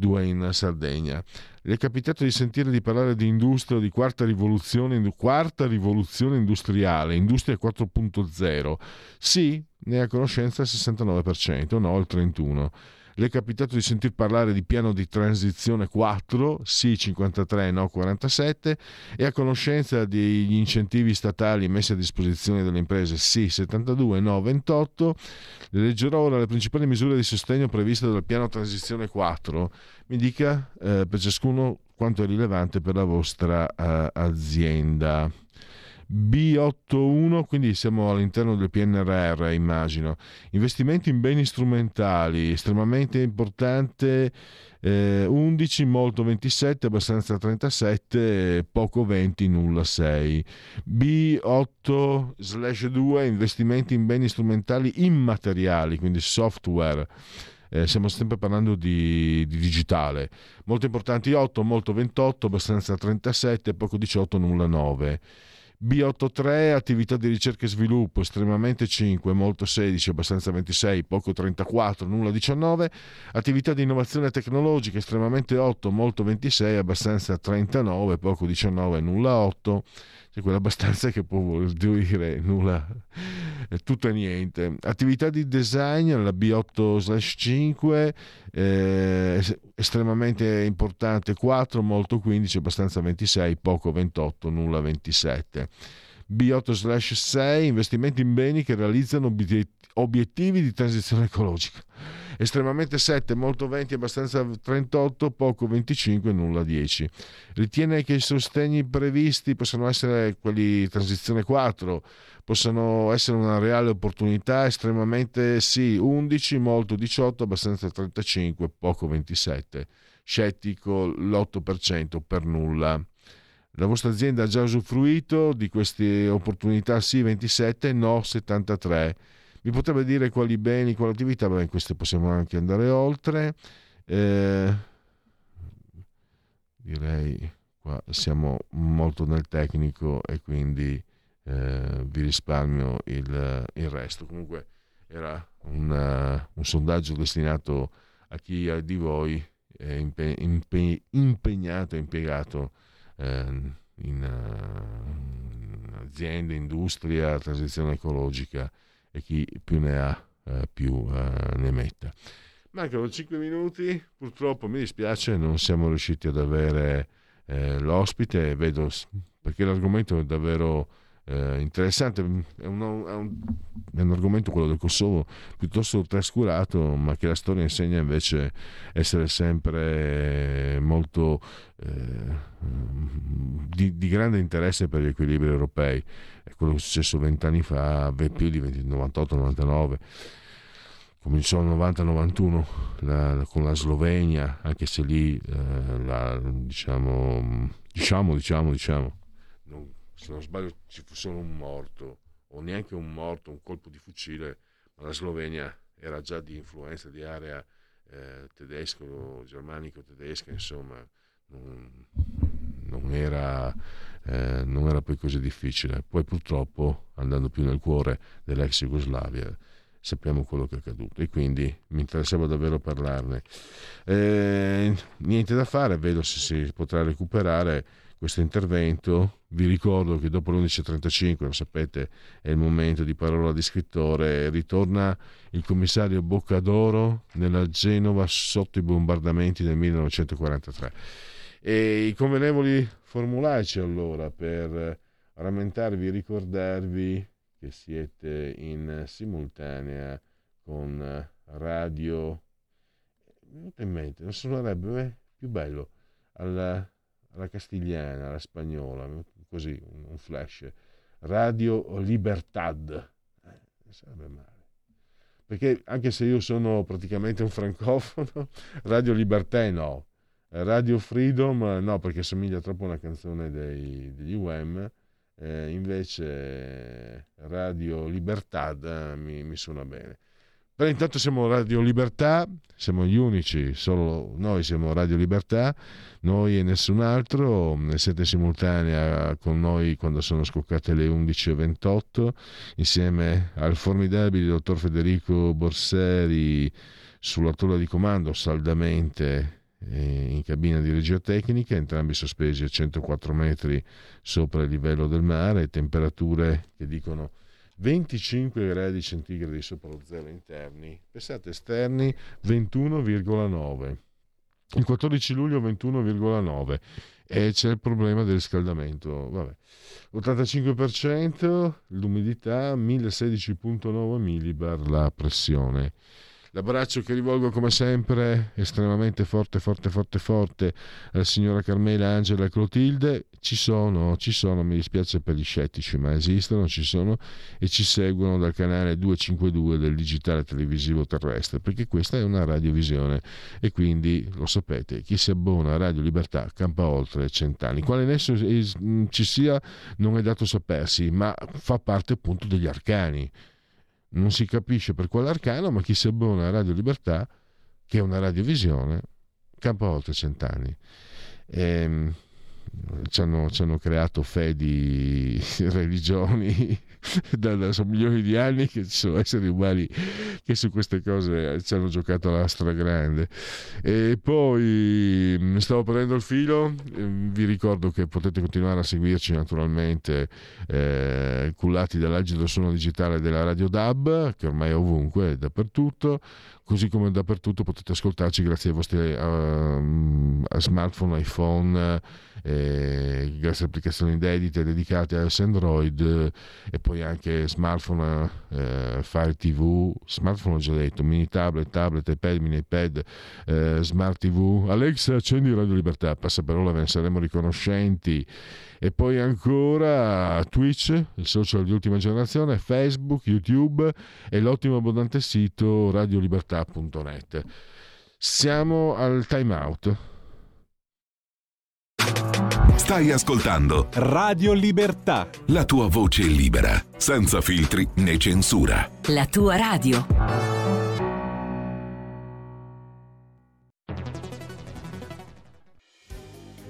due in Sardegna. Le è capitato di sentire di parlare di industria, di quarta rivoluzione, quarta rivoluzione industriale, industria 4.0? Sì, ne ha conoscenza il 69%, no il 31%. Le è capitato di sentir parlare di piano di transizione 4, sì 53, no 47, e a conoscenza degli incentivi statali messi a disposizione delle imprese, sì 72, no 28. Le leggerò ora le principali misure di sostegno previste dal piano transizione 4. Mi dica eh, per ciascuno quanto è rilevante per la vostra eh, azienda. B81, quindi siamo all'interno del PNRR, immagino. Investimenti in beni strumentali, estremamente importante, eh, 11, molto 27, abbastanza 37, poco 20, nulla 6. B8 2, investimenti in beni strumentali immateriali, quindi software. eh, stiamo sempre parlando di, di, digitale. Molto importanti 8, molto 28, abbastanza 37, poco 18, nulla 9. B83 attività di ricerca e sviluppo, estremamente 5, molto 16, abbastanza 26, poco 34, nulla 19. Attività di innovazione tecnologica, estremamente 8, molto 26, abbastanza 39, poco 19, nulla 8 c'è quella abbastanza che può dire nulla, tutto e niente. Attività di design, la B8-5, eh, estremamente importante 4, molto 15, abbastanza 26, poco 28, nulla 27. B8-6, investimenti in beni che realizzano obiettivi di transizione ecologica. Estremamente 7, molto 20, abbastanza 38, poco 25, nulla 10. Ritiene che i sostegni previsti possano essere quelli di transizione 4, possano essere una reale opportunità, estremamente sì, 11, molto 18, abbastanza 35, poco 27. Scettico l'8% per nulla. La vostra azienda ha già usufruito di queste opportunità? Sì, 27, no, 73. Mi potrebbe dire quali beni, quali attività? Beh, queste possiamo anche andare oltre. Eh, direi qua siamo molto nel tecnico e quindi eh, vi risparmio il, il, resto. Comunque era un, un sondaggio destinato a chi di voi è impe, impe, impegnato, impiegato Ehm, in, in aziende, industria, transizione ecologica e chi più ne ha eh, più eh, ne metta. Mancano 5 minuti, purtroppo mi dispiace, non siamo riusciti ad avere eh, l'ospite, vedo perché l'argomento è davvero eh, interessante, è un, è, un, è un, argomento quello del Kosovo piuttosto trascurato, ma che la storia insegna invece essere sempre molto eh, di, di, grande interesse per gli equilibri europei. Quello che è successo vent'anni fa, più di 98-99 cominciò nel 90-91 con la Slovenia, anche se lì eh, la, diciamo, diciamo, diciamo, diciamo, non, se non sbaglio ci fu solo un morto, o neanche un morto, un colpo di fucile, ma la Slovenia era già di influenza di area eh, tedesco, germanico-tedesca, insomma, non, non, era, eh, non era poi così difficile. Poi purtroppo, andando più nel cuore dell'ex Jugoslavia, sappiamo quello che è accaduto e quindi mi interessava davvero parlarne. Eh, niente da fare, vedo se si potrà recuperare questo intervento. Vi ricordo che dopo l'11.35, lo sapete, è il momento di parola di scrittore, ritorna il commissario Boccadoro nella Genova sotto i bombardamenti del 1943. E i convenevoli formulaici allora per rammentarvi e ricordarvi che siete in simultanea con radio mi è venuto in mente non suonerebbe eh, più bello alla alla castigliana, alla spagnola, così un flash. Radio Libertad. Eh, sarebbe male. Perché anche se io sono praticamente un francofono, Radio Libertà no. Radio Freedom no, perché somiglia troppo a una canzone dei, degli UM. Eh, invece Radio Libertad eh, mi, mi suona bene. Però intanto siamo Radio Libertà, siamo gli unici, solo noi siamo Radio Libertà, noi e nessun altro, siete simultanea con noi quando sono scoccate le 11.28, insieme al formidabile dottor Federico Borseri sulla tolla di comando, saldamente eh, in cabina di regia tecnica, entrambi sospesi a 104 metri sopra il livello del mare, temperature che dicono 25 gradi centigradi sopra lo zero interni, pensate esterni 21,9. Il 14 luglio 21,9 e c'è il problema del riscaldamento. Vabbè. 85%, l'umidità 1016,9 millibar la pressione. L'abbraccio che rivolgo come sempre estremamente forte, forte, forte, forte alla signora Carmela Angela Clotilde. Ci sono, ci sono, mi dispiace per gli scettici, ma esistono, ci sono e ci seguono dal canale 252 del digitale televisivo terrestre, perché questa è una radiovisione e quindi lo sapete, chi si abbona a Radio Libertà campa oltre cent'anni. Quale nesso ci sia non è dato sapersi, ma fa parte appunto degli arcani non si capisce per quale arcano, ma chi si abbona a Radio Libertà che è una radiovisione, campa oltre cent'anni. E, ehm, ci hanno, ci hanno creato fedi religioni da, sono milioni di anni che ci sono esseri umani che su queste cose ci hanno giocato la stragrande. E poi mm, stavo prendendo il filo mm, vi ricordo che potete continuare a seguirci naturalmente eh, cullati dall'agido suono digitale della Radio DAB che ormai è ovunque, è dappertutto così come dappertutto potete ascoltarci grazie ai vostri uh, smartphone, iPhone, eh, grazie a applicazioni dedicate dedicate a Android e poi anche smartphone, eh, Fire TV, smartphone ho già detto, mini tablet, tablet, iPad, mini iPad, eh, smart TV. Alexa, accendi Radio Libertà, passa parola, ve ne saremo riconoscenti. E poi ancora Twitch, il social di ultima generazione, Facebook, YouTube e l'ottimo abbondante sito radiolibertà.net. Siamo al time out. Stai ascoltando Radio Libertà. La tua voce libera, senza filtri né censura. La tua radio.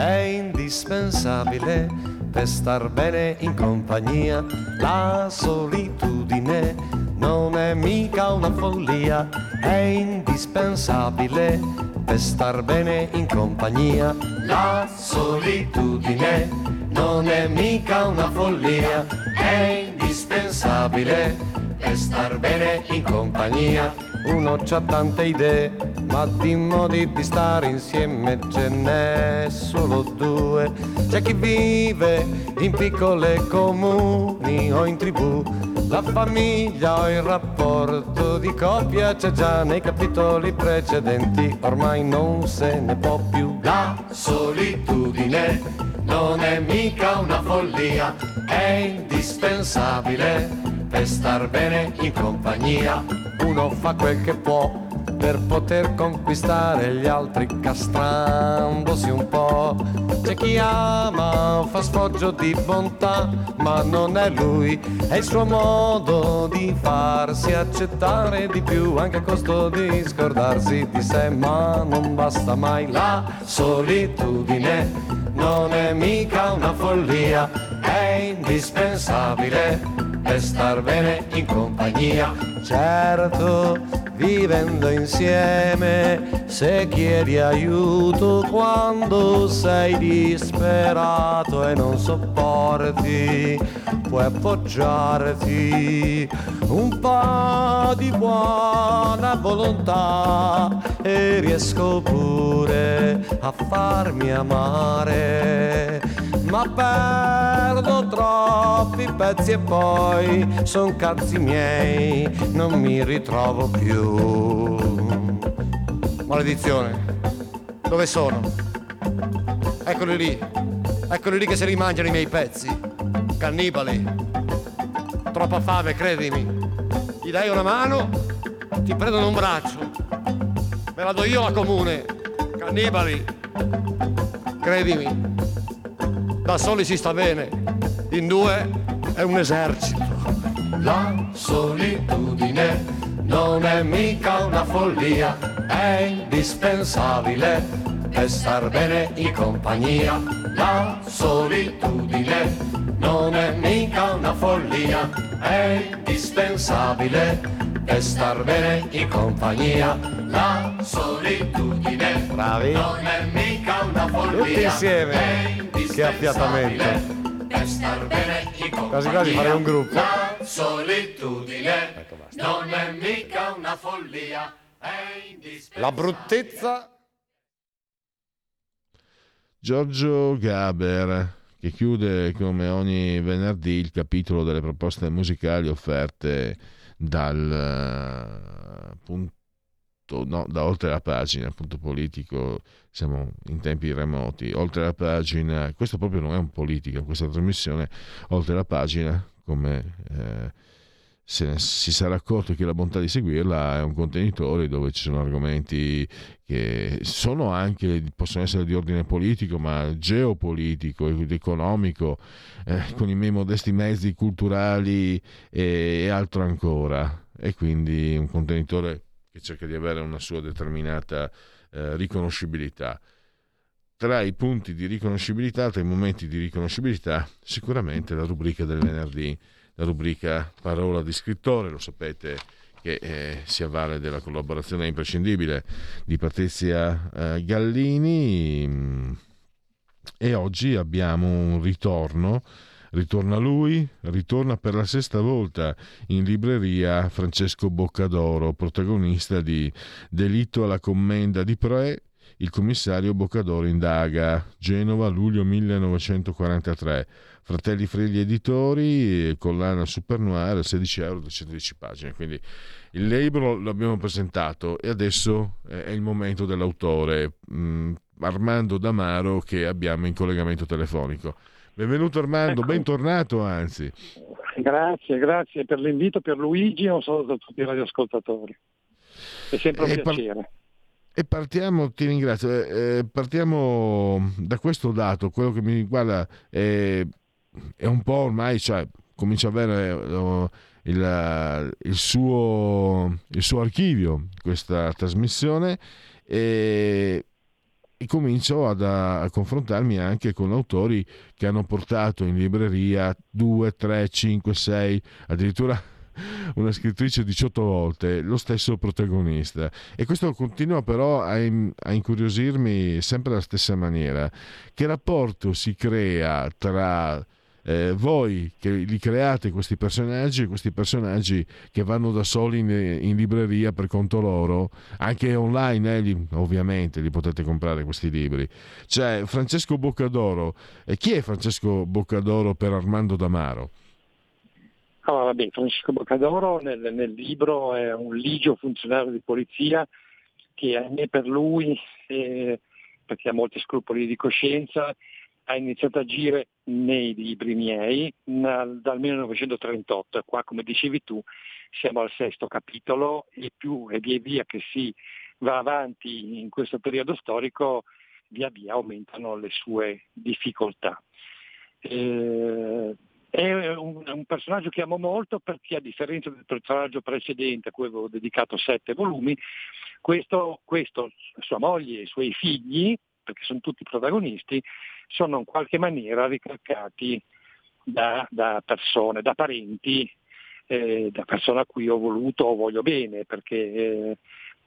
È indispensabile per star bene in compagnia. La solitudine non è mica una follia, è indispensabile per star bene in compagnia. La solitudine non è mica una follia, è indispensabile per star bene in compagnia. Uno c'ha tante idee ma di modi di stare insieme ce n'è solo due. C'è chi vive in piccole comuni o in tribù, la famiglia o il rapporto di coppia c'è già nei capitoli precedenti, ormai non se ne può più. La solitudine non è mica una follia, è indispensabile per star bene in compagnia. Uno fa quel che può per poter conquistare gli altri castrandosi un po'. C'è chi ama, fa sfoggio di bontà, ma non è lui, è il suo modo di farsi accettare di più, anche a costo di scordarsi di sé, ma non basta mai la solitudine, non è mica una follia, è indispensabile per star bene in compagnia. Certo, vivendo insieme, se chiedi aiuto quando sei disperato e non sopporti, puoi appoggiarti. Un po' di buona volontà e riesco pure a farmi amare ma perdo troppi pezzi e poi son cazzi miei, non mi ritrovo più. Maledizione, dove sono? Eccoli lì, eccoli lì che se li mangiano i miei pezzi, cannibali. Troppa fame, credimi. Gli dai una mano, ti prendono un braccio, me la do io la comune Annibali, credimi, da soli si sta bene, in due è un esercito. La solitudine non è mica una follia, è indispensabile per star bene in compagnia. La solitudine non è mica una follia, è indispensabile per star bene in compagnia. La solitudine Bravi. non è mica una follia. Tutti insieme. Che affiatamento. Per star bene in compagnia. Quasi quasi farei un gruppo. La solitudine non è mica una follia, è indispensabile. La bruttezza Giorgio Gaber, che chiude come ogni venerdì il capitolo delle proposte musicali offerte dal eh, punto, no, da oltre la pagina, punto politico, siamo in tempi remoti, oltre la pagina, questo proprio non è un politica, questa trasmissione, oltre la pagina, come eh, se si sarà accorto ha la bontà di seguirla, è un contenitore dove ci sono argomenti che sono anche, possono essere di ordine politico, ma geopolitico economico, eh, con i miei modesti mezzi culturali e, e altro ancora. E quindi un contenitore che cerca di avere una sua determinata eh, riconoscibilità. Tra i punti di riconoscibilità, tra i momenti di riconoscibilità, sicuramente la rubrica del venerdì, rubrica Parola di scrittore, lo sapete che eh, si avvale della collaborazione imprescindibile di Patrizia eh, Gallini. E oggi abbiamo un ritorno. Ritorna lui ritorna per la sesta volta in libreria Francesco Boccadoro protagonista di Delitto alla commenda di Pre il commissario Boccadoro indaga. Genova luglio 1943 Fratelli Fregli Editori, collana Super Noir, 16 euro, 210 pagine. Quindi il libro l'abbiamo presentato e adesso è il momento dell'autore, mh, Armando Damaro, che abbiamo in collegamento telefonico. Benvenuto Armando, Ecco. bentornato anzi. Grazie, grazie per l'invito, per Luigi e un saluto a tutti i radioascoltatori. È sempre un E par- piacere. E partiamo, ti ringrazio, eh, eh, partiamo da questo dato, quello che mi riguarda è, è un po' ormai, cioè, comincia a avere eh, il, il suo, il suo archivio, questa trasmissione, e, e comincio ad- a, confrontarmi anche con autori che hanno portato in libreria 2, 3, 5, 6, addirittura una scrittrice 18 volte, lo stesso protagonista. E questo continua però a, a incuriosirmi sempre alla stessa maniera. Che rapporto si crea tra eh, voi che li create questi personaggi questi personaggi che vanno da soli in, in libreria per conto loro, anche online, eh, li- ovviamente li potete comprare questi libri. Cioè, Francesco Boccadoro, eh, chi è Francesco Boccadoro per Armando Damaro? Allora, vabbè, Francesco Boccadoro nel, nel libro è un ligio funzionario di polizia che ahimè per lui, eh, perché ha molti scrupoli di coscienza, ha iniziato a agire nei libri miei dal 1938 e qua come dicevi tu siamo al sesto capitolo e più e via via che si va avanti in questo periodo storico via via aumentano le sue difficoltà. Eh, è un, un personaggio che amo molto perché a differenza del personaggio precedente a cui avevo dedicato sette volumi, questo, questo, sua moglie e i suoi figli, perché sono tutti protagonisti, sono in qualche maniera ricalcati da, da persone, da parenti, eh, da persone a cui ho voluto o voglio bene, perché eh,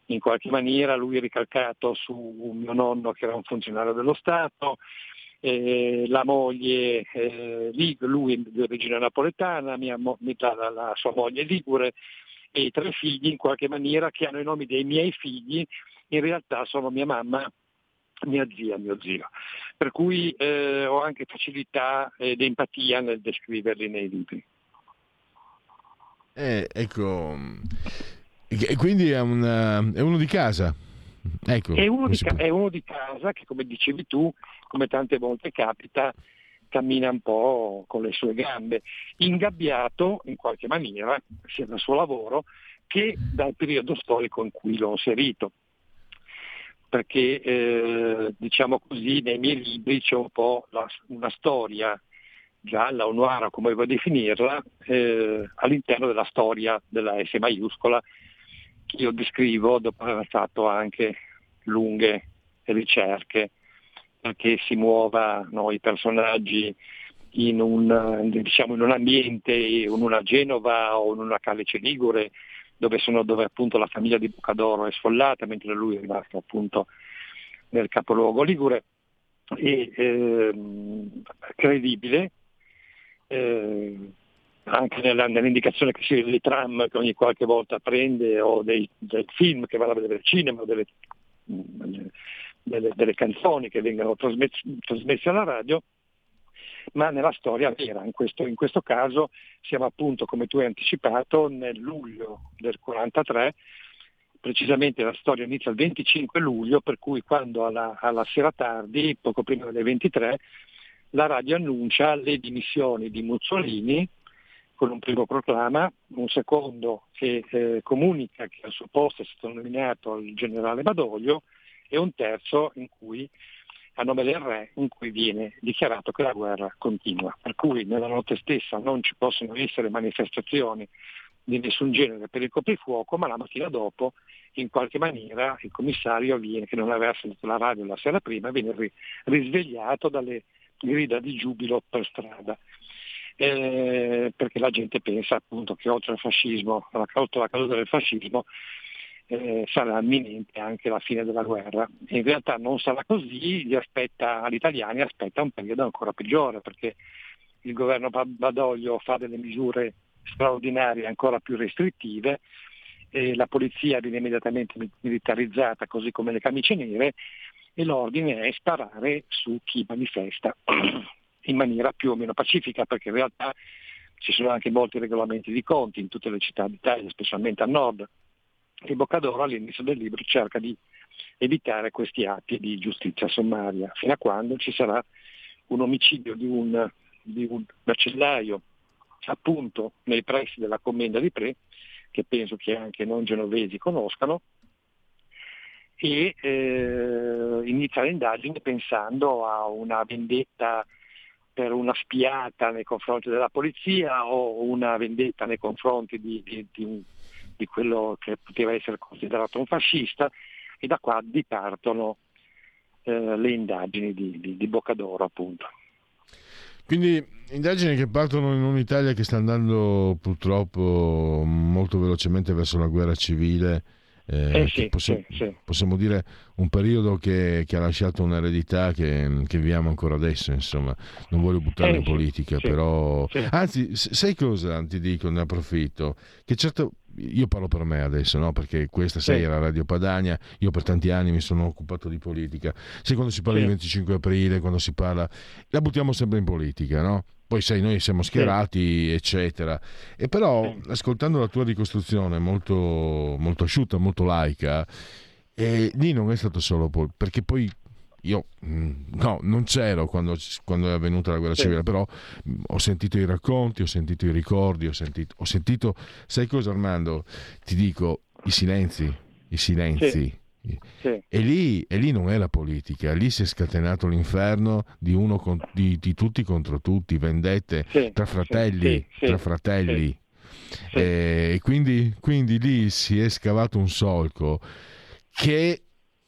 in qualche maniera lui è ricalcato su mio nonno che era un funzionario dello Stato, eh, la moglie, eh, lui di origine napoletana, mia la, la- sua moglie ligure e i tre figli in qualche maniera che hanno i nomi dei miei figli, in realtà sono mia mamma, mia zia, mio zio. Per cui eh, ho anche facilità ed empatia nel descriverli nei libri. Eh, ecco, e quindi è, una- è uno di casa. Ecco, È uno, di, ca- è uno di casa che, come dicevi tu, come tante volte capita, cammina un po' con le sue gambe, ingabbiato in qualche maniera, sia dal suo lavoro che dal periodo storico in cui l'ho inserito. Perché eh, diciamo così nei miei libri c'è un po' la, una storia gialla o noara, come vuoi definirla, eh, all'interno della storia della S maiuscola che io descrivo dopo aver fatto anche lunghe ricerche perché si muova no, i personaggi in un, diciamo, in un ambiente, in una Genova o in una Calice Ligure, dove, sono, dove appunto la famiglia di Bucadoro è sfollata, mentre lui è rimasto appunto nel capoluogo Ligure, e eh, credibile, eh, anche nella, nell'indicazione che si dei tram che ogni qualche volta prende o dei, dei film che vanno a vedere al cinema, o delle, delle, delle, canzoni che vengono trasmesse alla radio, ma nella storia vera. In questo, in questo, caso siamo appunto, come tu hai anticipato, nel luglio del 43, precisamente la storia inizia il 25 luglio, per cui quando alla, alla sera tardi, poco prima delle 23, la radio annuncia le dimissioni di Mussolini con un primo proclama, un secondo che eh, comunica che al suo posto è stato nominato il generale Badoglio e un terzo in cui a nome del re in cui viene dichiarato che la guerra continua. Per cui nella notte stessa non ci possono essere manifestazioni di nessun genere per il coprifuoco, ma la mattina dopo in qualche maniera il commissario viene, che non aveva sentito la radio la sera prima, viene risvegliato dalle grida di giubilo per strada. Eh, perché la gente pensa appunto che oltre al fascismo, oltre alla caduta del fascismo, eh, sarà imminente anche la fine della guerra. In realtà non sarà così, aspetta, agli italiani aspetta un periodo ancora peggiore perché il governo Badoglio fa delle misure straordinarie ancora più restrittive, e la polizia viene immediatamente militarizzata così come le camicie nere e l'ordine è sparare su chi manifesta in maniera più o meno pacifica perché in realtà ci sono anche molti regolamenti di conti in tutte le città d'Italia, specialmente a nord, e Boccadoro all'inizio del libro cerca di evitare questi atti di giustizia sommaria, fino a quando ci sarà un omicidio di un, di un macellaio appunto nei pressi della commenda di Pre, che penso che anche non genovesi conoscano, e eh, inizia l'indagine pensando a una vendetta per una spiata nei confronti della polizia o una vendetta nei confronti di, di, di, di quello che poteva essere considerato un fascista e da qua dipartono eh, le indagini di, di, di Boccadoro appunto. Quindi indagini che partono in un'Italia che sta andando purtroppo molto velocemente verso la guerra civile. Eh, eh sì, possiamo, sì, sì. possiamo, dire un periodo che, che ha lasciato un'eredità che, che, viviamo ancora adesso, insomma, non voglio buttarlo eh, in politica, però... Anzi, sai cosa ti dico, ne approfitto? Che certo, io parlo per me adesso, no? perché questa sei Sì. la Radio Padania, io per tanti anni mi sono occupato di politica. Sai quando si parla Sì. di 25 aprile, quando si parla... La buttiamo sempre in politica, no? Poi sai, noi siamo schierati, eccetera. E però, ascoltando la tua ricostruzione molto, molto asciutta, molto laica, e lì non è stato solo... perché poi io mm, no, non c'ero quando, quando è avvenuta la guerra Sì. civile, però mm, ho sentito i racconti, ho sentito i ricordi, ho sentito, ho sentito sai cosa Armando? Ti dico, i silenzi, i silenzi. Sì. E lì, e lì non è la politica, lì si è scatenato l'inferno di, uno con- di, di tutti contro tutti, vendette Sì, tra fratelli, sì, sì, tra fratelli. Sì. E quindi, quindi lì si è scavato un solco che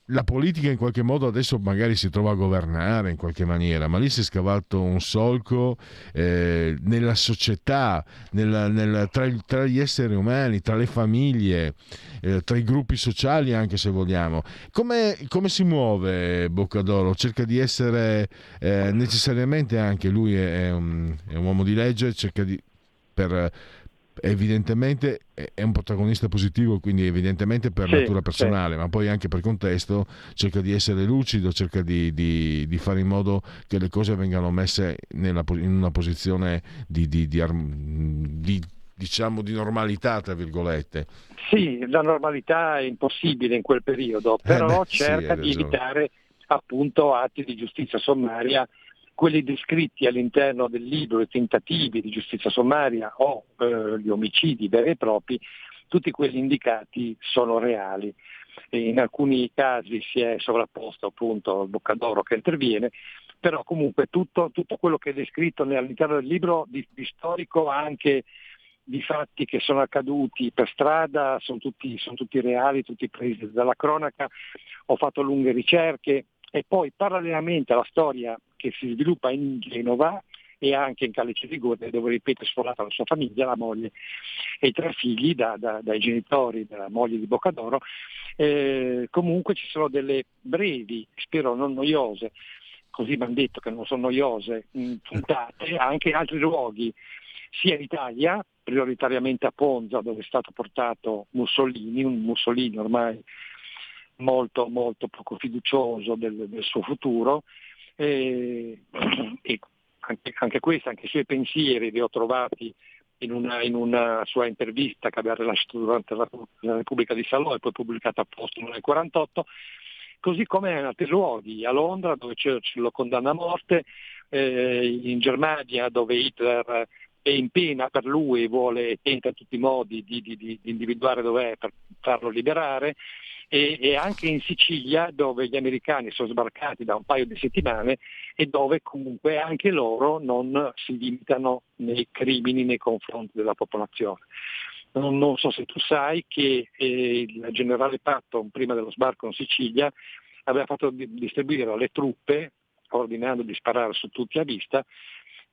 la politica in qualche modo adesso magari si trova a governare in qualche maniera, ma lì si è scavato un solco eh, nella società, nella- nella- tra, tra gli esseri umani, tra le famiglie, eh, tra i gruppi sociali anche se vogliamo. Come, come si muove Boccadoro? Cerca di essere eh, necessariamente anche lui è, è un, è un uomo di legge, cerca di... Per, evidentemente è un protagonista positivo, quindi evidentemente per Sì, natura personale, ma poi anche per contesto cerca di essere lucido, cerca di, di- di fare in modo che le cose vengano messe nella in una posizione di, di- di arm- di, diciamo di normalità, tra virgolette. Sì, la normalità è impossibile in quel periodo, però Eh beh, sì, cerca hai di evitare appunto atti di giustizia sommaria, quelli descritti all'interno del libro, i tentativi di giustizia sommaria o eh, gli omicidi veri e propri, tutti quelli indicati sono reali. e in alcuni casi si è sovrapposto appunto al Boccadoro che interviene, però comunque tutto, tutto quello che è descritto all'interno del libro di, di storico anche di fatti che sono accaduti per strada, sono tutti, sono tutti reali, tutti presi dalla cronaca, ho fatto lunghe ricerche e poi parallelamente alla storia che si sviluppa in Genova e anche in Callice Ligure dove ripeto è sforata la sua famiglia, la moglie e i tre figli da, da, dai genitori della moglie di Boccadoro, eh, comunque ci sono delle brevi, spero non noiose, così mi hanno detto che non sono noiose, puntate anche in altri luoghi sia in Italia, prioritariamente a Ponza dove è stato portato Mussolini, un Mussolini ormai molto, molto poco fiducioso del, del suo futuro e, e anche, anche questo, anche i suoi pensieri li ho trovati in una, in una, sua intervista che aveva rilasciato durante la, la Repubblica di Salò e poi pubblicata a posto nel 1948, così come in altri luoghi, a Londra dove Churchill lo condanna a morte, eh, in Germania dove Hitler è in pena per lui vuole, tenta in tutti i modi di, di, di individuare dov'è per farlo liberare, e, e, anche in Sicilia dove gli americani sono sbarcati da un paio di settimane e dove comunque anche loro non si limitano nei crimini nei confronti della popolazione. Non, non so se tu sai che eh, il generale Patton prima dello sbarco in Sicilia aveva fatto distribuire alle truppe, ordinando di sparare su tutti a vista,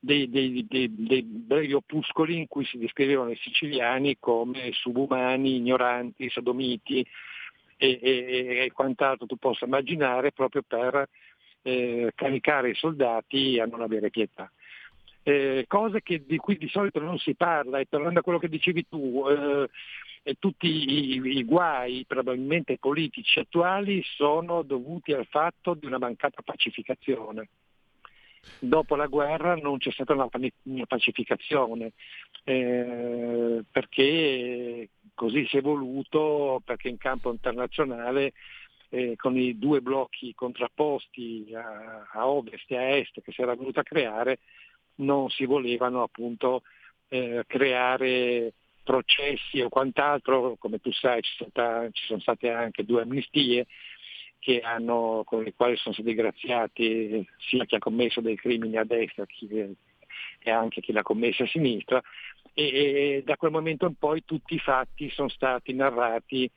dei, dei, dei, dei, brevi opuscoli in cui si descrivevano i siciliani come subumani, ignoranti, sodomiti e, e, e quant'altro tu possa immaginare proprio per eh, caricare i soldati a non avere pietà. Eh, cose che, di cui di solito non si parla e tornando a quello che dicevi tu, eh, tutti i, i, guai probabilmente politici attuali sono dovuti al fatto di una mancata pacificazione dopo la guerra non c'è stata una, pacificazione, eh, perché così si è voluto, perché in campo internazionale eh, con i due blocchi contrapposti a, a, ovest e a est che si era venuto a creare, non si volevano appunto eh, creare processi o quant'altro, come tu sai ci, stata, ci sono state anche due amnistie, hanno, con i quali sono stati graziati sia chi ha commesso dei crimini a destra chi, e anche chi l'ha commesso a sinistra e, e, da quel momento in poi tutti i fatti sono stati narrati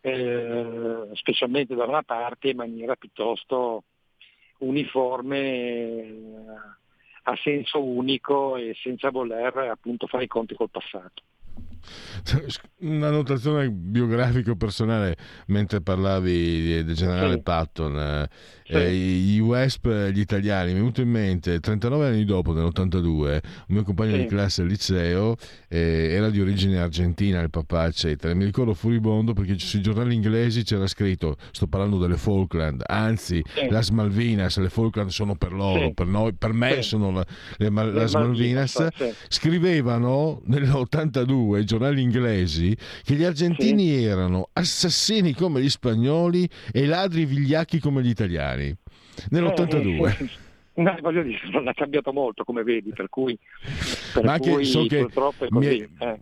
eh, specialmente da una parte in maniera piuttosto uniforme, a senso unico e senza voler appunto fare i conti col passato. Una notazione biografica personale mentre parlavi del generale sì. Patton. Eh, sì. Eh, gli WESP, gli italiani, mi è venuto in mente 39 anni dopo, nell'82, un mio compagno sì. di classe al liceo eh, era di origine argentina, il papà, eccetera. Mi ricordo furibondo perché sui giornali inglesi c'era scritto: sto parlando delle Falkland, anzi, las Malvinas, le Falkland sono per loro, per, noi, per me sono la, le, le, las Malvinas. Scrivevano nell'82 giornali inglesi che gli argentini sì. erano assassini come gli spagnoli e ladri vigliacchi come gli italiani nell'82. Eh, eh, no, voglio dire, non ha cambiato molto come vedi, per cui, per Ma cui so che purtroppo è così. Mi... Eh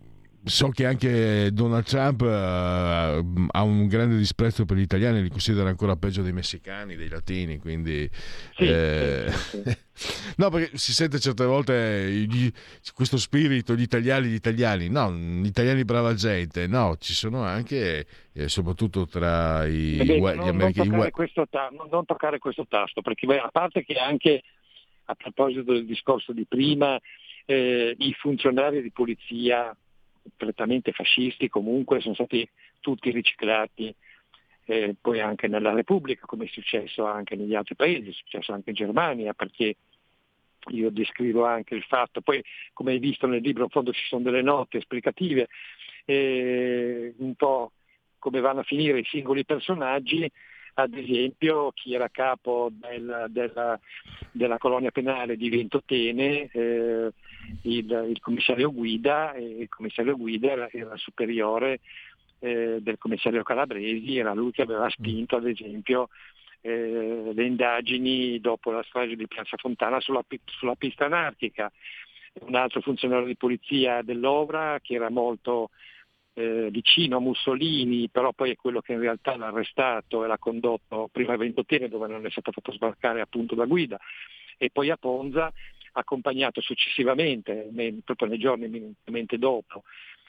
so che anche Donald Trump uh, ha un grande disprezzo per gli italiani, li considera ancora peggio dei messicani, dei latini, quindi... Sì, eh... sì, sì. no, perché si sente certe volte gli, questo spirito, gli italiani, gli italiani, no, gli italiani brava gente, no, ci sono anche, eh, soprattutto tra i, Beh, non, gli americani... Non toccare, ta- non, non toccare questo tasto, perché a parte che anche a proposito del discorso di prima, eh, i funzionari di polizia prettamente fascisti, comunque sono stati tutti riciclati eh, poi anche nella Repubblica, come è successo anche negli altri paesi, è successo anche in Germania, perché io descrivo anche il fatto, poi come hai visto nel libro in fondo ci sono delle note esplicative, eh, un po' come vanno a finire i singoli personaggi, ad esempio chi era capo del, della, della, colonia penale di Ventotene, eh, il, il, commissario Guida, e il commissario Guida era, era superiore eh, del commissario Calabresi, era lui che aveva spinto ad esempio eh, le indagini dopo la strage di Piazza Fontana sulla, sulla pista anarchica. Un altro funzionario di polizia dell'Ovra che era molto eh, vicino a Mussolini, però poi è quello che in realtà l'ha arrestato e l'ha condotto prima a Ventotene dove non è stato fatto sbarcare appunto da guida e poi a Ponza accompagnato successivamente, proprio nei giorni immediatamente dopo,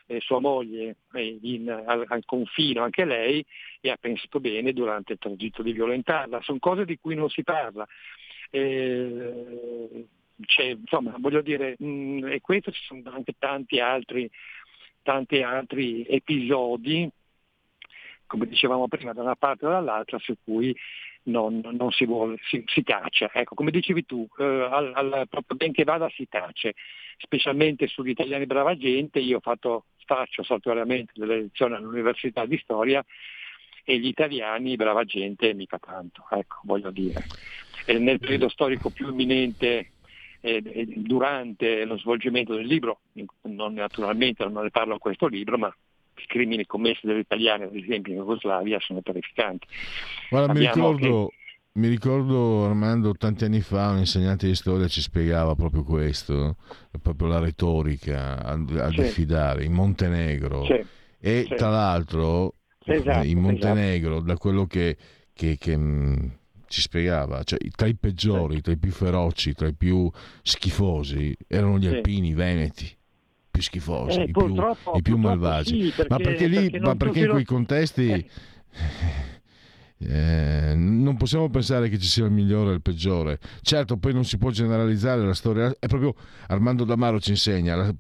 eh, sua moglie eh, in, al, al, confino, anche lei, e ha pensato bene durante il tragitto di violentarla. Sono cose di cui non si parla. Eh, insomma, voglio dire, mh, mm, e questo ci sono anche tanti altri tanti altri episodi, come dicevamo prima, da una parte o dall'altra, su cui non, non si, vuole, si, si, tace. Ecco, come dicevi tu, eh, al, al, proprio ben che vada si tace, specialmente sugli italiani brava gente. Io fatto, faccio saltuariamente delle lezioni all'Università di Storia e gli italiani brava gente mica tanto, ecco, voglio dire. E nel periodo storico più imminente durante lo svolgimento del libro, non, naturalmente non ne parlo a questo libro, ma i crimini commessi dagli italiani, ad esempio in Jugoslavia, sono terrificanti. Guarda, mi ricordo, che... mi ricordo, Armando, tanti anni fa un insegnante di storia ci spiegava proprio questo, proprio la retorica a, a sì. diffidare, in Montenegro. Sì. E sì. tra l'altro, esatto, in Montenegro, esatto. da quello che, che, che ci spiegava, cioè, tra i peggiori, tra i più feroci, tra i più schifosi, erano gli alpini veneti più schifosi, eh, i, più, i più malvagi. Sì, perché, ma perché lì, perché ma perché in quei contesti eh. Eh, non possiamo pensare che ci sia il migliore e il peggiore. Certo, poi non si può generalizzare la storia. È proprio Armando Damaro ci insegna. La,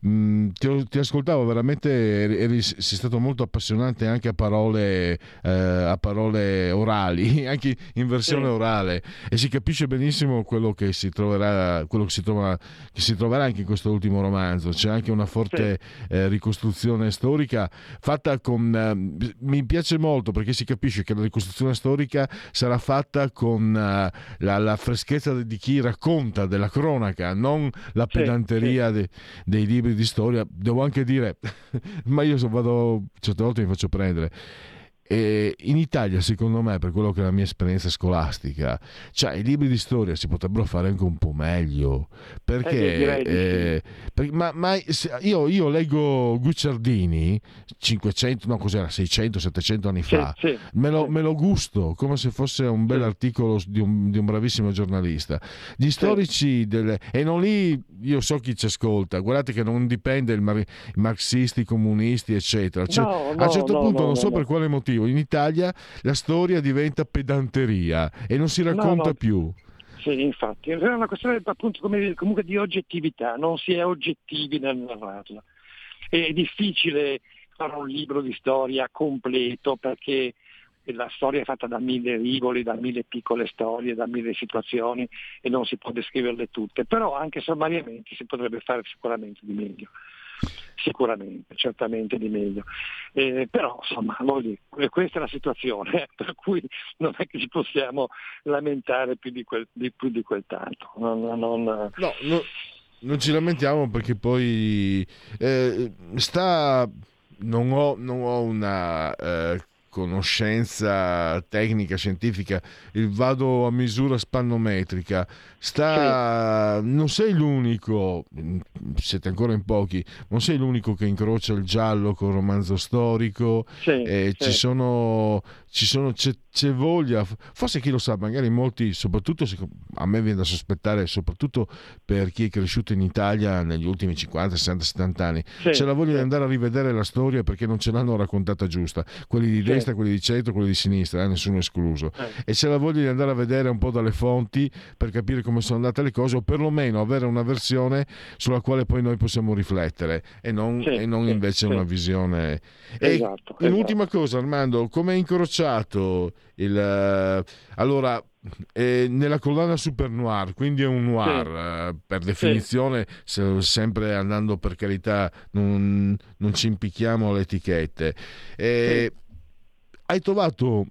mh, mm, ti, ti, ascoltavo veramente, eri, sei stato molto appassionante anche a parole, eh, a parole orali, anche in versione sì. orale, e si capisce benissimo quello che si troverà, quello che si, trova, che si troverà anche in questo ultimo romanzo. C'è anche una forte sì. eh, ricostruzione storica fatta con. Eh, mi piace molto perché si capisce che la ricostruzione ricostruzione storica sarà fatta con uh, la, la, freschezza di chi racconta della cronaca, non la pedanteria sì, sì. De, dei libri di storia. Devo anche dire, ma io vado, certe volte mi faccio prendere e in Italia, secondo me, per quello che è la mia esperienza scolastica, cioè i libri di storia si potrebbero fare anche un po' meglio. Perché, eh, eh, per, ma, ma io, io, leggo Gucciardini 500, no, cos'era? 600, 700 anni fa, sì, sì, me, lo, me, lo, gusto come se fosse un bel articolo di un, di un bravissimo giornalista. Gli storici, delle, e non lì io so chi ci ascolta, guardate che non dipende il, mar, i marxisti, i comunisti, eccetera. Cioè, no, no, a un certo no, punto, non so per quale motivo io, in Italia la storia diventa pedanteria e non si racconta no, no. più. Sì, infatti, è una questione appunto come, comunque di oggettività, non si è oggettivi nel narrarla. È difficile fare un libro di storia completo perché la storia è fatta da mille rivoli, da mille piccole storie, da mille situazioni e non si può descriverle tutte, però anche sommariamente si potrebbe fare sicuramente di meglio sicuramente, certamente di meglio. Eh, però insomma, dire, questa è la situazione, per cui non è che ci possiamo lamentare più di quel, di, più di quel tanto. Non, non, no, no, non ci lamentiamo perché poi eh, sta... Non ho, non ho una eh, conoscenza tecnica, scientifica, il vado a misura spannometrica, sta, non sei l'unico, siete ancora in pochi, non sei l'unico che incrocia il giallo con il romanzo storico, sì, eh, sì. Ci sono, ci sono, c'è, c'è, voglia, forse chi lo sa, magari molti, soprattutto a me viene da sospettare, soprattutto per chi è cresciuto in Italia negli ultimi 50, 60, 70 anni, c'è la voglia di andare a rivedere la storia perché non ce l'hanno raccontata giusta, quelli di destra, quelli di centro, quelli di sinistra, eh, nessuno escluso, eh. e c'è la voglia di andare a vedere un po' dalle fonti per capire come sono andate le cose o perlomeno avere una versione sulla quale poi noi possiamo riflettere e non, sì, e non sì, invece sì. una visione. Esatto, e un'ultima esatto. cosa Armando, come è incrociato il... Uh, allora, eh, nella collana super noir, quindi è un noir sì. eh, per definizione, sì. sempre andando per carità, non, non ci impicchiamo le etichette. Eh, sì hai trovato,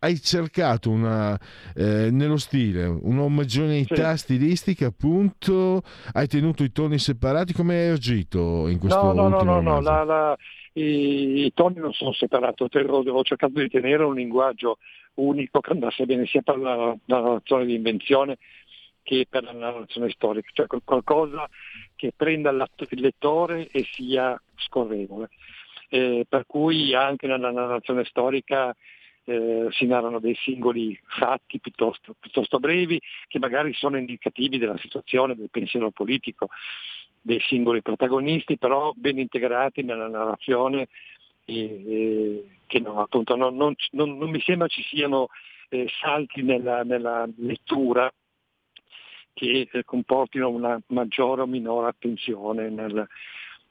hai cercato una, eh, nello stile un'omogeneità sì. stilistica, appunto, hai tenuto i toni separati, come hai agito in questo no, no, no, no, la, la, i, i, toni non sono separati, ho, ho cercato di tenere un linguaggio unico che andasse bene sia per la, la narrazione di invenzione che per la narrazione storica, cioè qualcosa che prenda il lettore e sia scorrevole. Eh, per cui anche nella narrazione storica eh, si narrano dei singoli fatti piuttosto, piuttosto, brevi che magari sono indicativi della situazione, del pensiero politico dei singoli protagonisti, però ben integrati nella narrazione e, e che no, appunto, non, non, non, non, mi sembra ci siano eh, salti nella, nella, lettura che eh, comportino una maggiore o minore attenzione nel,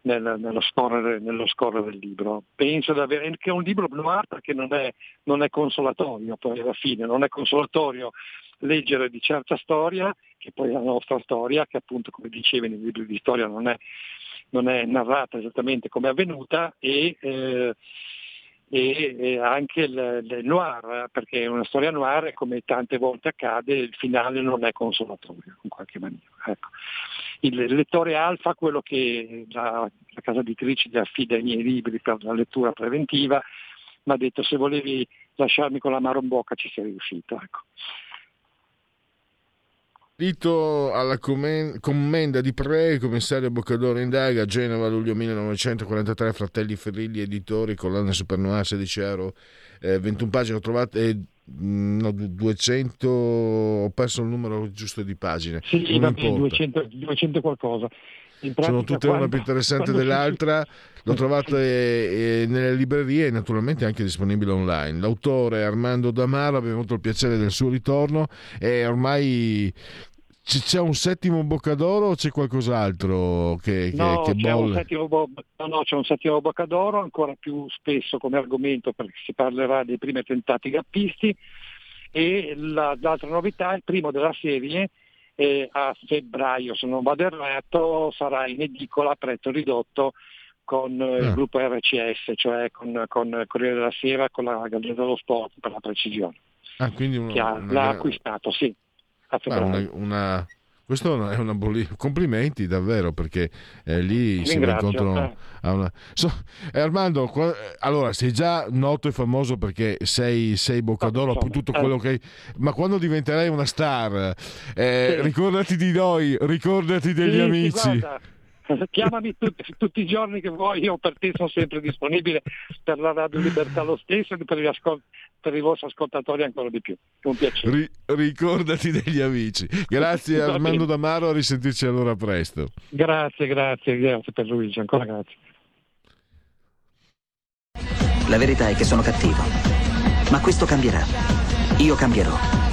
nel, nello, scorrere, nello, scorrere, del libro. Penso avere, che è un libro noir perché non è, non è consolatorio, poi alla fine non è consolatorio leggere di certa storia, che poi è la nostra storia, che appunto come dicevi nei libri di storia non è, non è narrata esattamente come è avvenuta, e, eh, e, e anche il, il, noir, perché una storia noir, come tante volte accade, il finale non è consolatorio in qualche maniera. Ecco il lettore alfa, quello che la, la casa editrice gli affida i miei libri per la lettura preventiva, mi ha detto se volevi lasciarmi con la mano in bocca ci sei riuscito. Ecco. Dito alla commenda di Pre, commissario Boccadoro indaga, Genova, luglio 1943, Fratelli Ferrilli, editori, collana Supernoir, 16 euro, eh, 21 pagine, ho trovato, eh, no, 200, ho perso il numero giusto di pagine. Sì, va bene, 200, 200 qualcosa. Sono tutte quando, una più interessante dell'altra, l'ho trovata eh, nelle librerie e naturalmente anche disponibile online. L'autore Armando Damaro, abbiamo avuto il piacere del suo ritorno e ormai c'è un settimo Boccadoro o c'è qualcos'altro che, che, no, che c'è un settimo, no, no, c'è un settimo Boccadoro, ancora più spesso come argomento perché si parlerà dei primi attentati gappisti e la, l'altra novità, il primo della serie, eh, a febbraio, se non vado errato, sarà in edicola a prezzo ridotto con eh, il ah. gruppo RCS, cioè con, con Corriere della Sera, con la Gazzetta dello Sport per la precisione. Ah, quindi uno, che ha, una... l'ha acquistato, sì. Una, una, questo è una bolli... complimenti davvero perché eh, lì si incontrano eh. una... so, eh, Armando qua... allora sei già noto e famoso perché sei, sei Boccadoro no, tutto quello che ma quando diventerai una star eh, sì. ricordati di noi ricordati degli sì, amici sì, chiamami tutti, tutti, i giorni che vuoi, io per te sono sempre disponibile per la Radio Libertà lo stesso e per, ascol- per i vostri ascoltatori ancora di più. Un piacere. Ri- ricordati degli amici. Grazie Armando Damaro, a risentirci allora presto. Grazie, grazie, grazie per Luigi, ancora grazie. La verità è che sono cattivo, ma questo cambierà. Io cambierò.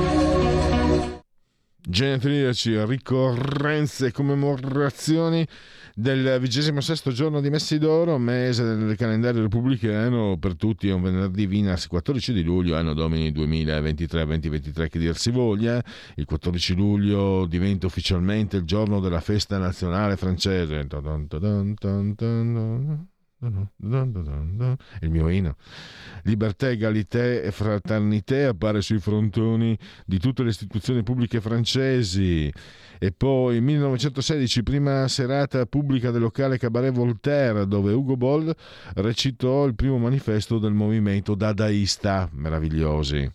genetriaci, ricorrenze e commemorazioni del vigesimo sesto giorno di Messidoro, mese del calendario repubblicano, per tutti è un venerdì Vinas 14 di luglio, anno domini 2023-2023 che dir si voglia, il 14 luglio diventa ufficialmente il giorno della festa nazionale francese. Il mio inno. Libertà, egalité e fraternité appare sui frontoni di tutte le istituzioni pubbliche francesi. E poi 1916, prima serata pubblica del locale Cabaret Voltaire, dove Ugo Boll recitò il primo manifesto del movimento dadaista. Meravigliosi.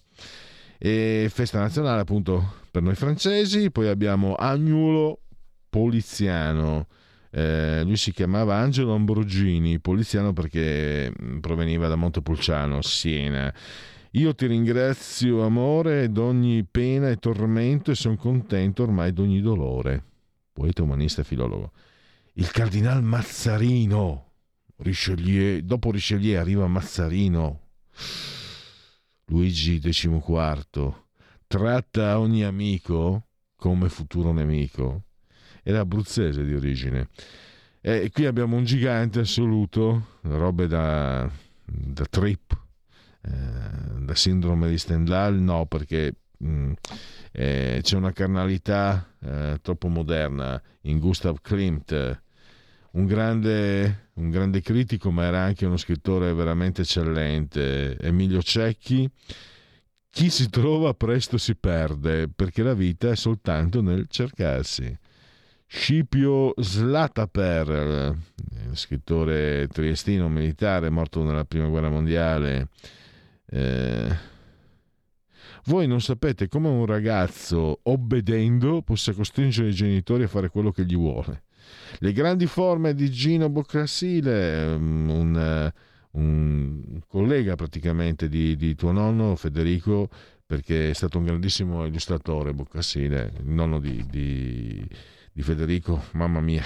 E festa nazionale appunto per noi francesi. Poi abbiamo Agnulo Poliziano eh, lui si chiamava Angelo Ambrogini, poliziano perché mm, proveniva da Montepulciano, Siena. Io ti ringrazio, amore, d'ogni pena e tormento e sono contento ormai d'ogni dolore. Poeta, umanista filologo. Il cardinal Mazzarino, Richelieu, dopo Richelieu arriva Mazzarino. Luigi XIV tratta ogni amico come futuro nemico era abruzzese di origine. E qui abbiamo un gigante assoluto, robe da, da trip, eh, da sindrome di Stendhal, no, perché mh, eh, c'è una carnalità eh, troppo moderna in Gustav Klimt, un grande, un grande critico, ma era anche uno scrittore veramente eccellente, Emilio Cecchi. Chi si trova presto si perde, perché la vita è soltanto nel cercarsi. Scipio Slataper, scrittore triestino militare morto nella prima guerra mondiale. Eh, voi non sapete come un ragazzo, obbedendo, possa costringere i genitori a fare quello che gli vuole. Le grandi forme di Gino Boccassile, un, un collega praticamente di, di tuo nonno Federico, perché è stato un grandissimo illustratore Boccassile, il nonno di, di, di Federico, mamma mia,